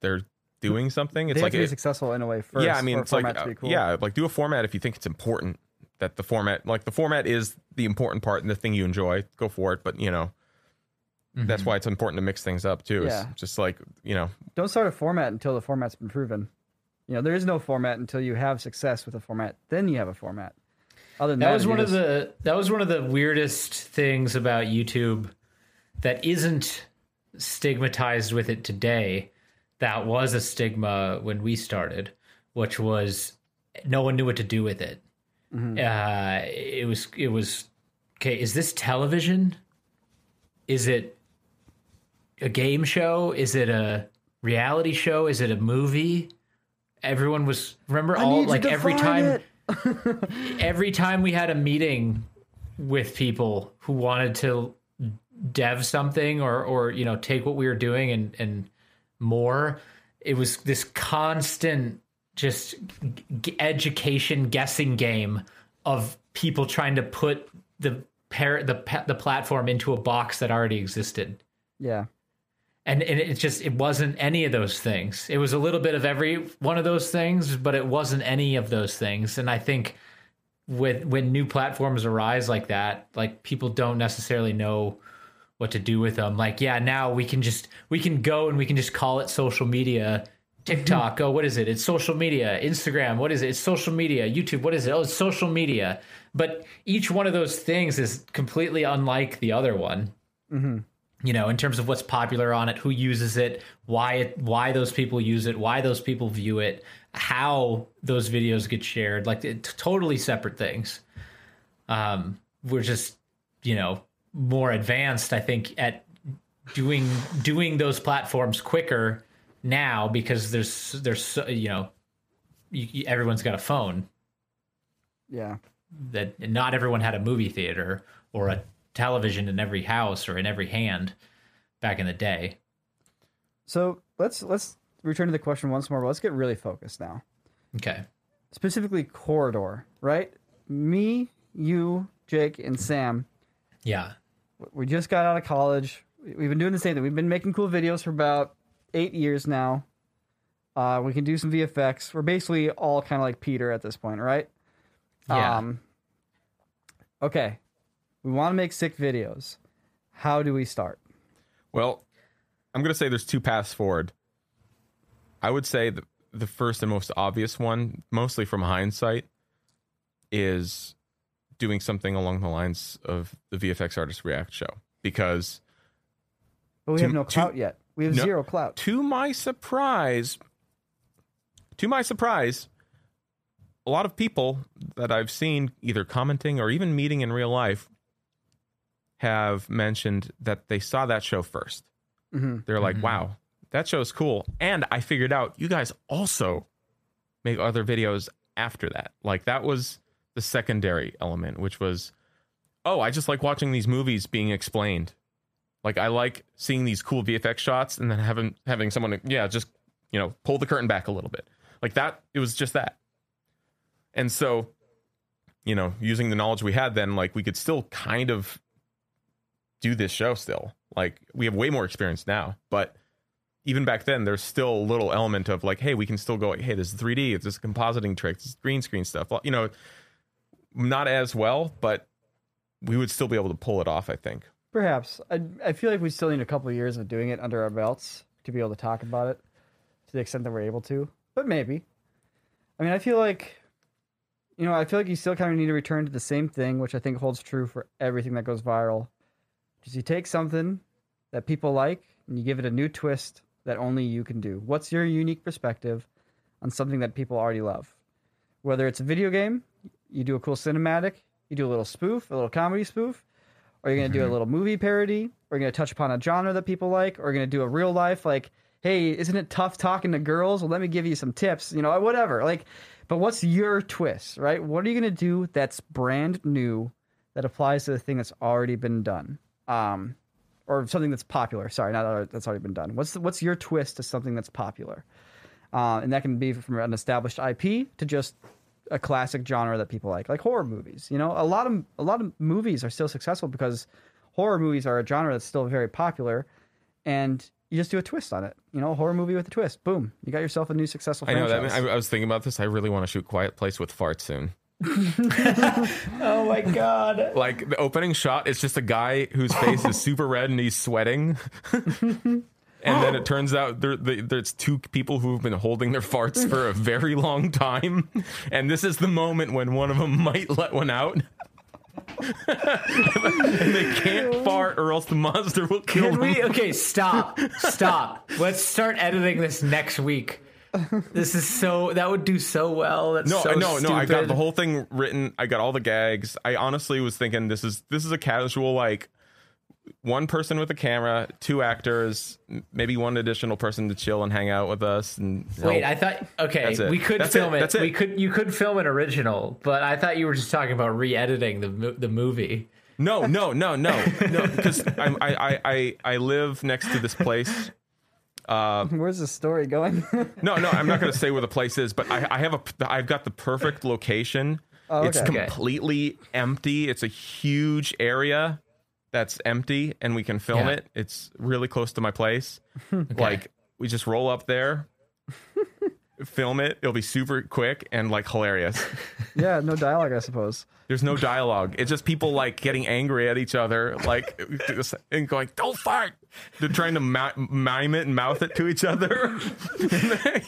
they're doing something. It's they like have to be it- successful in a way first. yeah, I mean, it's like to uh, be cool. yeah, like do a format if you think it's important. That the format, like the format, is the important part and the thing you enjoy. Go for it, but you know, that's why it's important to mix things up too. It's Yeah. just like you know, Don't start a format until the format's been proven. You know, there is no format until you have success with a format. Then you have a format. Other than that, That was you one of the that was one of the weirdest things about YouTube that isn't stigmatized with it today. That was a stigma when we started, which was no one knew what to do with it. Uh, it was it was okay. Is this television? Is it a game show? Is it a reality show? Is it a movie? Everyone was remember I all like every time every time we had a meeting with people who wanted to dev something or or you know take what we were doing and and more it was this constant just g- education guessing game of people trying to put the par- the the platform into a box that already existed Yeah. and and it just it wasn't any of those things. It was a little bit of every one of those things, but it wasn't any of those things. And I think with when new platforms arise like that, like people don't necessarily know what to do with them. Like, yeah, now we can just we can go and we can just call it social media. TikTok, oh, what is it? It's social media. Instagram, what is it? It's social media. YouTube, what is it? Oh, it's social media. But each one of those things is completely unlike the other one you know, in terms of what's popular on it, who uses it, why it, why those people use it, why those people view it, how those videos get shared, like it, totally separate things. Um, we're just, you know, more advanced, I think, at doing doing those platforms quicker now because there's there's so- you know, you, you- everyone's got a phone Yeah. that not everyone had a movie theater or a television in every house or in every hand back in the day. So let's let's return to the question once more. But let's get really focused now. Okay. Specifically, corridor. Right? Me, you, Jake, and Sam. Yeah. We just got out of college. We've been doing the same thing. We've been making cool videos for about eight years now. Uh, we can do some VFX. We're basically all kind of like Peter at this point, right? Yeah. Um, okay. We want to make sick videos. How do we start? Well, I'm going to say there's two paths forward. I would say the, the first and most obvious one, mostly from hindsight, is doing something along the lines of the VFX Artist React show. Because But we To- have no to- clout yet. We have No. zero clout. to my surprise, to my surprise, a lot of people that I've seen either commenting or even meeting in real life have mentioned that they saw that show 1st they mm-hmm. They're like, mm-hmm. wow, that show's cool. And I figured out you guys also make other videos after that. Like that was the secondary element, which was, oh, I just like watching these movies being explained. Like I like seeing these cool VFX shots and then having having someone, yeah, just you know, pull the curtain back a little bit. Like that, it was just that. And so, you know, using the knowledge we had then, like we could still kind of do this show still. Like we have way more experience now, but even back then, there's still a little element of like, hey, we can still go, hey, this is 3D, it's this compositing trick, this is green screen stuff. You know, not as well, but we would still be able to pull it off, I think. Perhaps. I, I feel like we still need a couple of years of doing it under our belts to be able to talk about it to the extent that we're able to. But maybe. I mean, I feel like, you know, I feel like you still kind of need to return to the same thing, which I think holds true for everything that goes viral. Just you take something that people like and you give it a new twist that only you can do. What's your unique perspective on something that people already love? Whether it's a video game, you do a cool cinematic, you do a little spoof, a little comedy spoof, or you're going to do a little movie parody, or you're going to touch upon a genre that people like, or you're going to do a real life, like, hey, isn't it tough talking to girls? Well, let me give you some tips, you know, whatever. Like, but what's your twist, right? What are you going to do that's brand new that applies to the thing that's already been done? Um, or something that's popular. Sorry, not that's already been done. What's the, what's your twist to something that's popular? Uh, and that can be from an established IP to just a classic genre that people like, like horror movies. You know, a lot of a lot of movies are still successful because horror movies are a genre that's still very popular, and you just do a twist on it. You know, a horror movie with a twist. Boom, you got yourself a new successful I know that. I, I was thinking about this. I really want to shoot Quiet Place with farts soon. Oh my god. Like the opening shot is just a guy whose face is super red and he's sweating. and then oh. it turns out there, there- there's two people who've been holding their farts for a very long time. And this is the moment when one of them might let one out. and they can't fart or else the monster will kill Can them. we? Okay, stop, stop. Let's start editing this next week. This is so. That would do so well. That's No, so no, no. I got stupid. the whole thing written. I got all the gags. I honestly was thinking this is this is a casual like one person with a camera, two actors, maybe one additional person to chill and hang out with us. And Wait, help. I thought okay, That's it. we could That's film it. it. That's it. We could you could film an original, but I thought you were just talking about re-editing the the movie. no, no, no, no, no, because I'm, I, I, I, I live next to this place. Uh, Where's the story going? No, no, I'm not going to say where the place is, but I, I have a, I've got the perfect location. Oh, it's okay. Okay. completely empty. It's a huge area that's empty, and we can film Yeah. it. It's really close to my place. Like we just roll up there, film it. It'll be super quick and like hilarious. yeah, no dialogue, I suppose. There's no dialogue. It's just people like getting angry at each other, like just- and going, "Don't fart." They're trying to ma- mime it and mouth it to each other. you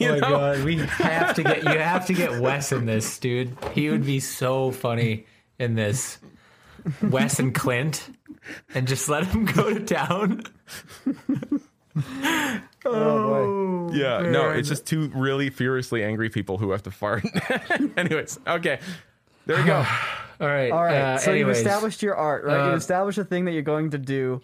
oh my know? god, we have to get you have to get Wes in this, dude. He would be so funny in this. Wes and Clint, and just let him go to town. Oh boy. Yeah, no, it's just two really furiously angry people who have to fart. anyways, okay, there you go. All right, All right. uh, so anyways. you've established your art, right? uh, you've established a thing that you're going to do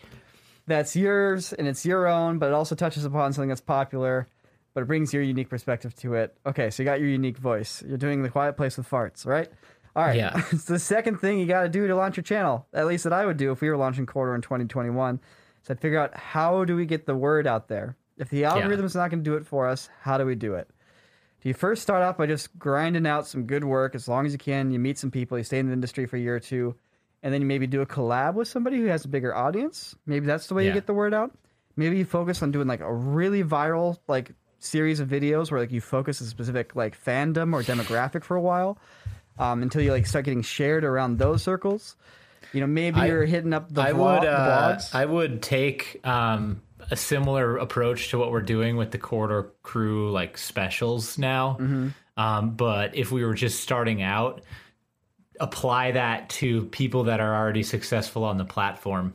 that's yours and it's your own, but it also touches upon something that's popular, but it brings your unique perspective to it. Okay, so you got your unique voice. You're doing the quiet place with farts, right? All right. Yeah. it's the second thing you got to do to launch your channel. At least that I would do if we were launching Corridor in 2021. So I'd figure out how do we get the word out there. If the algorithm's not going to do it for us, how do we do it? Do you first start off by just grinding out some good work as long as you can? You meet some people, you stay in the industry for a year or two, and then you maybe do a collab with somebody who has a bigger audience. Maybe that's the way you get the word out. Maybe you focus on doing like a really viral like series of videos where like you focus a specific like fandom or demographic for a while um, until you like start getting shared around those circles. You know, maybe I- you're hitting up the, I would the uh, blogs. I would take um, a similar approach to what we're doing with the corridor crew like specials now. Mm-hmm. Um, but if we were just starting out, apply that to people that are already successful on the platform.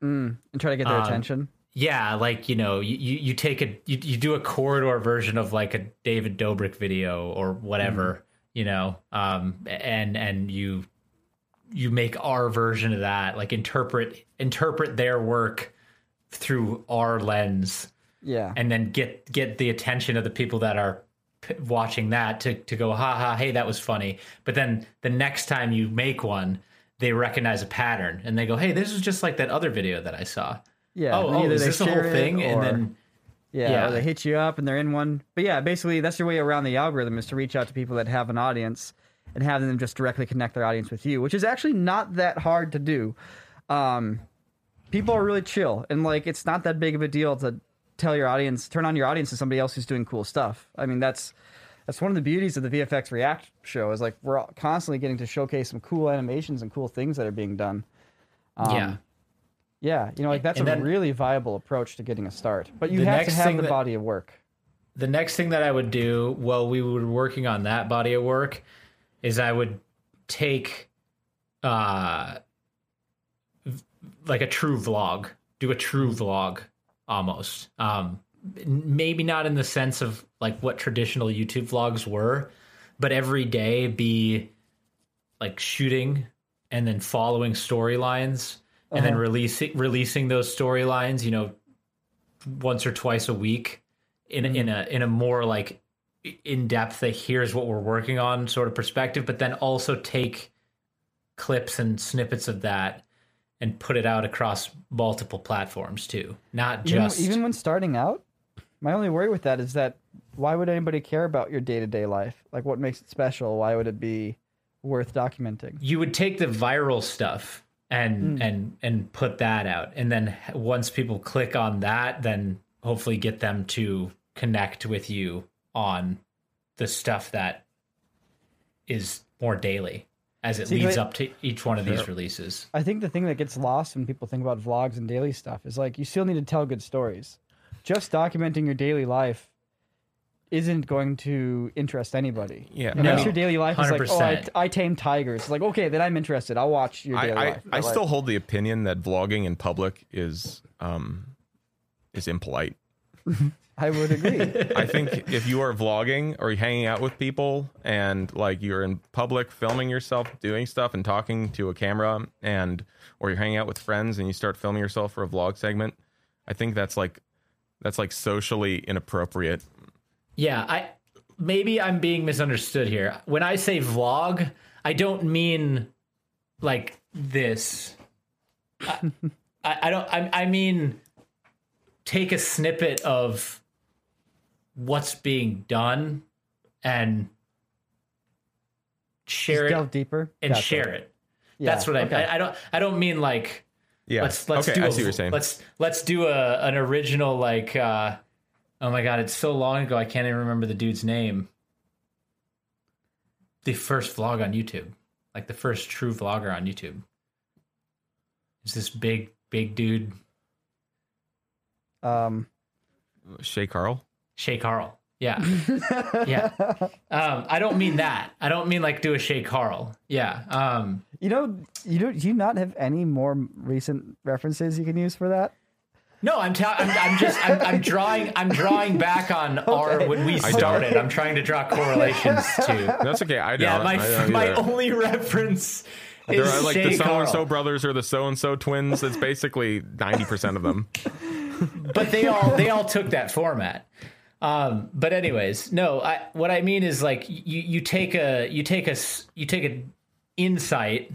and try to get their um, attention. Yeah, like you know, you, you you take a you, you do a corridor version of like a David Dobrik video or whatever, you know, um, and and you you make our version of that, like interpret interpret their work through our lens, Yeah. and then get get the attention of the people that are p- watching that to to go, ha ha, hey, that was funny. But then the next time you make one, they recognize a pattern and they go, hey, this is just like that other video that I saw yeah. oh, oh is this the whole thing? And then, Yeah, Yeah. or they hit you up and they're in one. But yeah, basically that's your way around the algorithm is to reach out to people that have an audience and have them just directly connect their audience with you, which is actually not that hard to do. Um, people are really chill and like it's not that big of a deal to tell your audience, turn on your audience to somebody else who's doing cool stuff. I mean, that's that's one of the beauties of the VFX React show is like we're constantly getting to showcase some cool animations and cool things that are being done. yeah. Yeah, you know, like that's And a then- really viable approach to getting a start. But you have to have the that- body of work. The next thing that I would do while we were working on that body of work is I would take uh like a true vlog, do a true vlog almost. Um maybe not in the sense of like what traditional YouTube vlogs were, but every day be like shooting and then following storylines and then uh-huh. releasing releasing those storylines, you know, once or twice a week in in mm-hmm. a in a more like in depth like here's what we're working on sort of perspective, but then also take clips and snippets of that and put it out across multiple platforms too. Not Even, just even when starting out, my only worry with that is that why would anybody care about your day to day life? Like, what makes it special? Why would it be worth documenting? you would take the viral stuff and hmm. and and put that out and then once people click on that then hopefully get them to connect with you on the stuff that is more daily as it See, leads up to each one of these releases. I think the thing that gets lost when people think about vlogs and daily stuff is like you still need to tell good stories. Just documenting your daily life isn't going to interest anybody. Yeah. Unless No. your daily life is like, oh, I, I tame tigers. It's like, okay, then I'm interested. I'll watch your daily I, life. I like, still hold the opinion that vlogging in public is um is impolite. I would agree. I think if you are vlogging or you're hanging out with people and like you're in public filming yourself doing stuff and talking to a camera and or you're hanging out with friends and you start filming yourself for a vlog segment, I think that's like that's like socially inappropriate. Yeah, I maybe I'm being misunderstood here. When I say vlog, I don't mean like this. I, I, I don't. I, I mean take a snippet of what's being done and share Delve it deeper and Gotcha. share it. Yeah, That's what I, okay. I. I don't. I don't mean like Yeah. let's let's okay, do I a, see what you're saying. let's let's do a an original like uh oh my god it's so long ago I can't even remember the dude's name. The first vlog on YouTube, like the first true vlogger on YouTube. Is this big big dude Um, Shay Carl. Shay Carl. Yeah, yeah. Um, I don't mean that. I don't mean like do a Shay Carl. Yeah. Um, you know, you do, do you not have any more recent references you can use for that? No, I'm, ta- I'm I'm just I'm, I'm drawing I'm drawing back on our when we started. I'm trying to draw correlations to. That's okay. I don't. Yeah, my I don't my only reference There is are like Shay the so and so brothers or the so and so twins. It's basically ninety percent of them. but they all they all took that format. Um, but anyways, no. I, what I mean is like you you take a you take a you take an insight.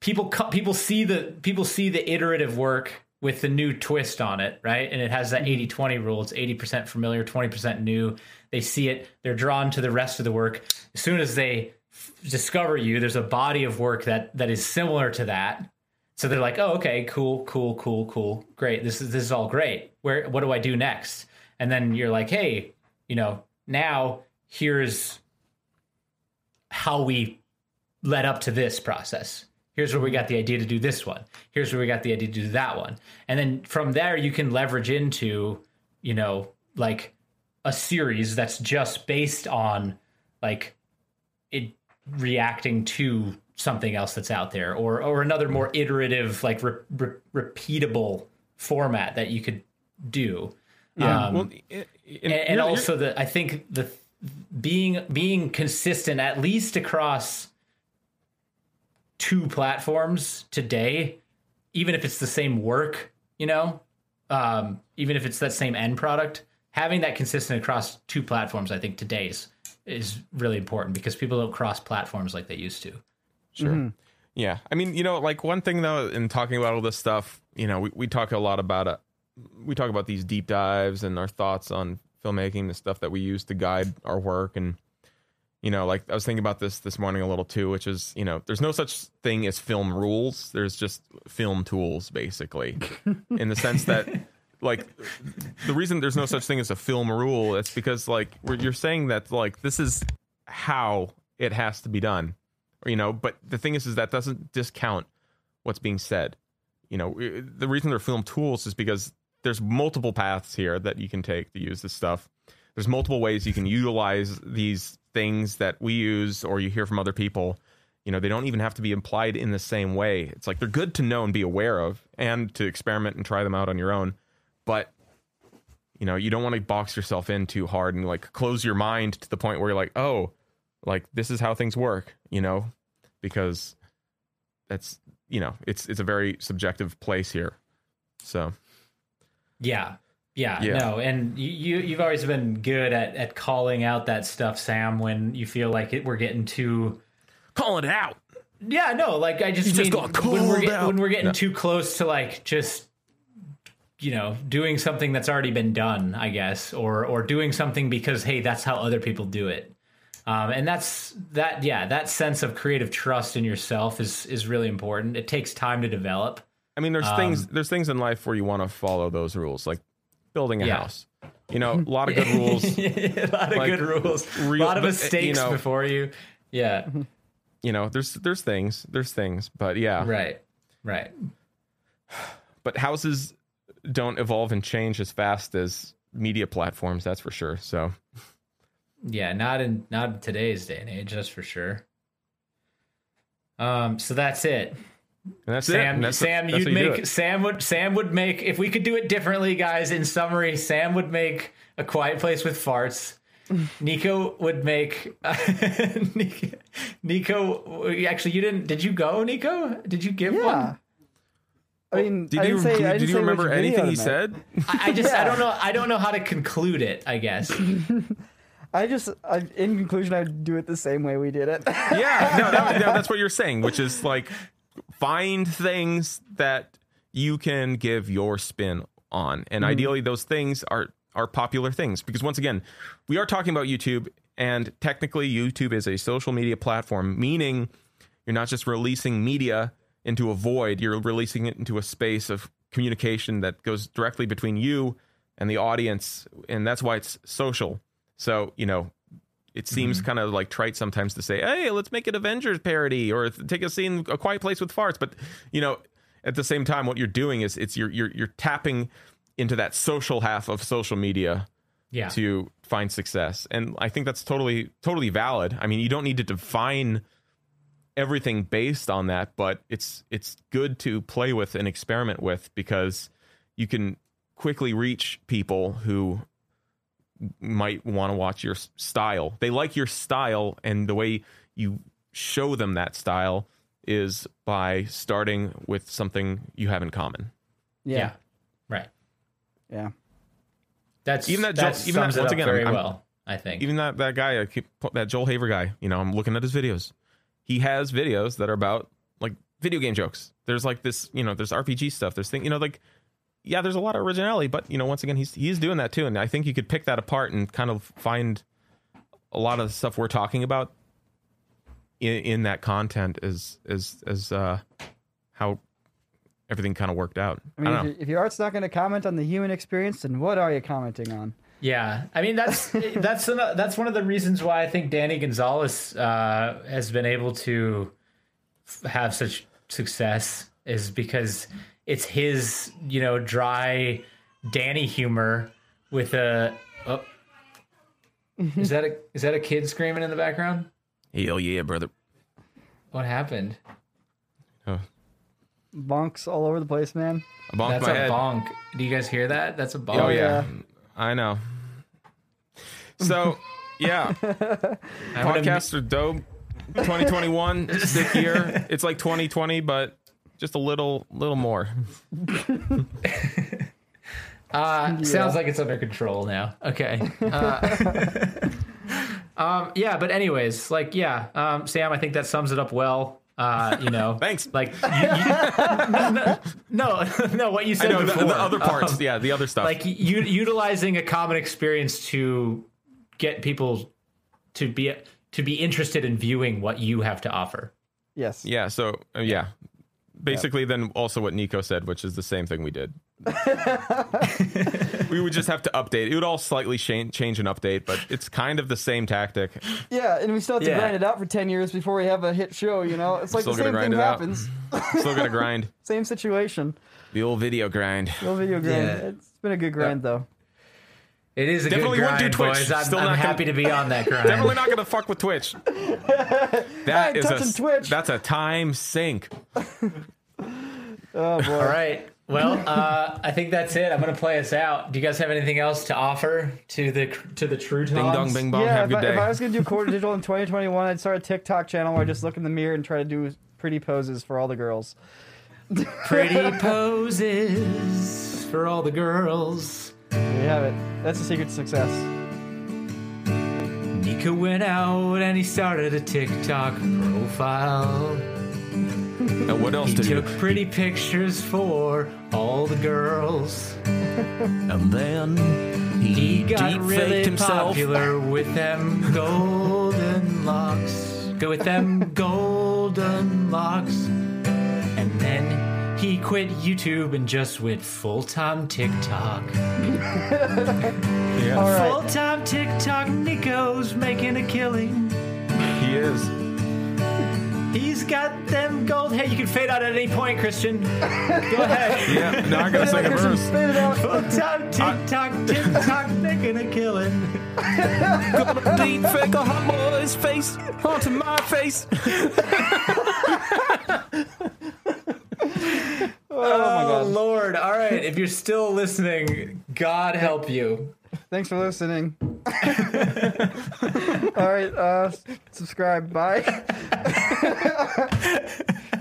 People co- people see the people see the iterative work with the new twist on it, right? And it has that 80-20 rule. It's 80% familiar, 20% new. They see it, they're drawn to the rest of the work. As soon as they f- discover you, there's a body of work that that is similar to that. So they're like, "Oh, okay, cool, cool, cool, cool, great. This is this is all great. Where what do I do next?" And then you're like, "Hey, you know, now here's how we led up to this process. Here's where we got the idea to do this one. Here's where we got the idea to do that one. And then from there, you can leverage into, you know, like a series that's just based on like it reacting to something else that's out there or or another more iterative like re- re- repeatable format that you could do Yeah. Um, well, it, it- and, and also the i think the being being consistent at least across two platforms today even if it's the same work you know um, even if it's that same end product having that consistent across two platforms i think today is is really important because people don't cross platforms like they used to Sure. Yeah. I mean, you know, like one thing though, in talking about all this stuff, you know, we, we talk a lot about it. We talk about these deep dives and our thoughts on filmmaking, the stuff that we use to guide our work. And, you know, like I was thinking about this this morning a little too, which is, you know, there's no such thing as film rules. There's just film tools, basically, in the sense that, like, the reason there's no such thing as a film rule, it's because, like, you're saying that, like, this is how it has to be done you know? But the thing is is that doesn't discount what's being said. You know the reason they're film tools is because there's multiple paths here that you can take to use this stuff there's multiple ways you can utilize these things that we use or you hear from other people. You know they don't even have to be implied in the same way. It's like they're good to know and be aware of and to experiment and try them out on your own. But you know you don't want to box yourself in too hard and like close your mind to the point where you're like oh like this is how things work you know? Because that's you know it's it's a very subjective place here. So. Yeah. Yeah, Yeah. no, and you, you you've always been good at, at calling out that stuff, Sam. When you feel like it, we're getting too, calling it out yeah, no, like I just You just when we're get, when we're getting No. too close to like just you know doing something that's already been done, I guess, or or doing something because hey, that's how other people do it, um, and that's that. Yeah, that sense of creative trust in yourself is is really important. It takes time to develop. i mean there's things there's things in life where you want to follow those rules like building a Yeah. house. You know, a lot of good rules. a lot of Like, good rules. real- a lot of mistakes you know- before you. Yeah. You know, there's there's things, there's things, but yeah. Right. Right. But houses don't evolve and change as fast as media platforms. That's for sure. So Yeah, not in not in today's day and age, that's for sure. Um, so that's it. And that's it. Sam, And that's- Sam, that's you'd how you make. Sam would Sam would make if we could do it differently, guys. In summary, Sam would make a quiet place with farts. Niko would make Niko, Niko. Actually, you didn't. Did you go, Niko? Did you give Yeah. one? I mean, Did I you didn't say, I didn't did you say remember anything he said? I, I just I don't know. I don't know how to conclude it. I guess. I just, I, in conclusion, I'd do it the same way we did it. yeah, no, that, no, that's what you're saying, which is like find things that you can give your spin on, and mm-hmm. ideally those things are are popular things. Because once again, we are talking about YouTube, and technically YouTube is a social media platform, meaning you're not just releasing media into a void, you're releasing it into a space of communication that goes directly between you and the audience, and that's why it's social. So, you know, it seems mm-hmm. kind of like trite sometimes to say, "Hey, let's make an Avengers parody or take a scene, a quiet place with farts." But you know, at the same time, what you're doing is it's you're you're you're tapping into that social half of social media Yeah. to find success, and I think that's totally totally valid. I mean, you don't need to define everything based on that, but it's it's good to play with and experiment with because you can quickly reach people who might want to watch your style. They like your style, and the way you show them that style is by starting with something you have in common. yeah. yeah. Right. Yeah. That's Even that that Joel- even that- it once up again, very I'm- well. I think. Even that that guy, I keep, that Joel Haver guy. You know, I'm looking at his videos. He has videos that are about like video game jokes. There's like this, you know, there's RPG stuff. There's thing, you know, like yeah, there's a lot of originality, but you know, once again, he's he's doing that too, and I think you could pick that apart and kind of find a lot of the stuff we're talking about in, in that content as as as uh how everything kind of worked out. I I, mean, don't if, know. if your art's not going to comment on the human experience, then what are you commenting on? Yeah, I mean that's that's an, that's one of the reasons why I think Danny Gonzalez uh, has been able to f- have such success is because it's his you know dry Danny humor with a. Oh, mm-hmm. is that a is that a kid screaming in the background? Hell oh, yeah, brother. What happened? Bonks all over the place, man. I bonked That's my a head. bonk. Do you guys hear that? That's a bonk. Oh yeah. yeah. I know. So yeah, I'm podcasts are dope. 2021 sick year. It's like 2020, but just a little, little more. Uh, Sounds like it's under control now. Okay. Uh, um, yeah, but anyways, like, yeah, um, Sam, I think that sums it up well. Uh, you know, Thanks. Like, you, you, no, no, no, what you I said know the, before. the other parts. Um, yeah, the other stuff. like u- utilizing a common experience to get people to be to be interested in viewing what you have to offer. Yes. yeah. So uh, yeah, basically, then also what Niko said, which is the same thing we did. we would just have to update. It would all slightly change, change and update, but it's kind of the same tactic. Yeah, and we still have to Yeah. grind it out for 10 years before we have a hit show, you know? It's like Still the same grind thing it out. happens. Still gonna grind Same situation. the old video grind. No video grind. Yeah. It's been a good grind, though. It is a Definitely good wouldn't do Twitch. boys. I'm, Still I'm not gonna- happy to be on that grind. Definitely not gonna fuck with Twitch. That ain't a Twitch. that's a time sink. Oh, boy. All right. Well, uh, I think that's it. I'm going to play us out. Do you guys have anything else to offer to the to the true Ding dong, bing bong. Yeah, have if a good I, if. I was going to do Corridor Digital in 2021, I'd start a TikTok channel where I just look in the mirror and try to do pretty poses for all the girls. Pretty poses for all the girls. There you have it. That's the secret to success. Niko went out and he started a TikTok profile. and what else did He did you? took pretty pictures for all the girls. And then He got really popular with them golden locks. Go with them golden locks. And then He quit YouTube and just went full time TikTok. Yeah, right. Full time TikTok, Niko's making a killing. he is. He's got them gold hair. You can fade out at any point, Christian. Go ahead. Yeah, now I gotta sing a verse. Fade it out. Full time TikTok, TikTok, making a killing. Deep fake a hot boy's face onto my face. Oh, Lord. All right. If you're still listening, God help you. Thanks for listening. All right, uh, subscribe. Bye.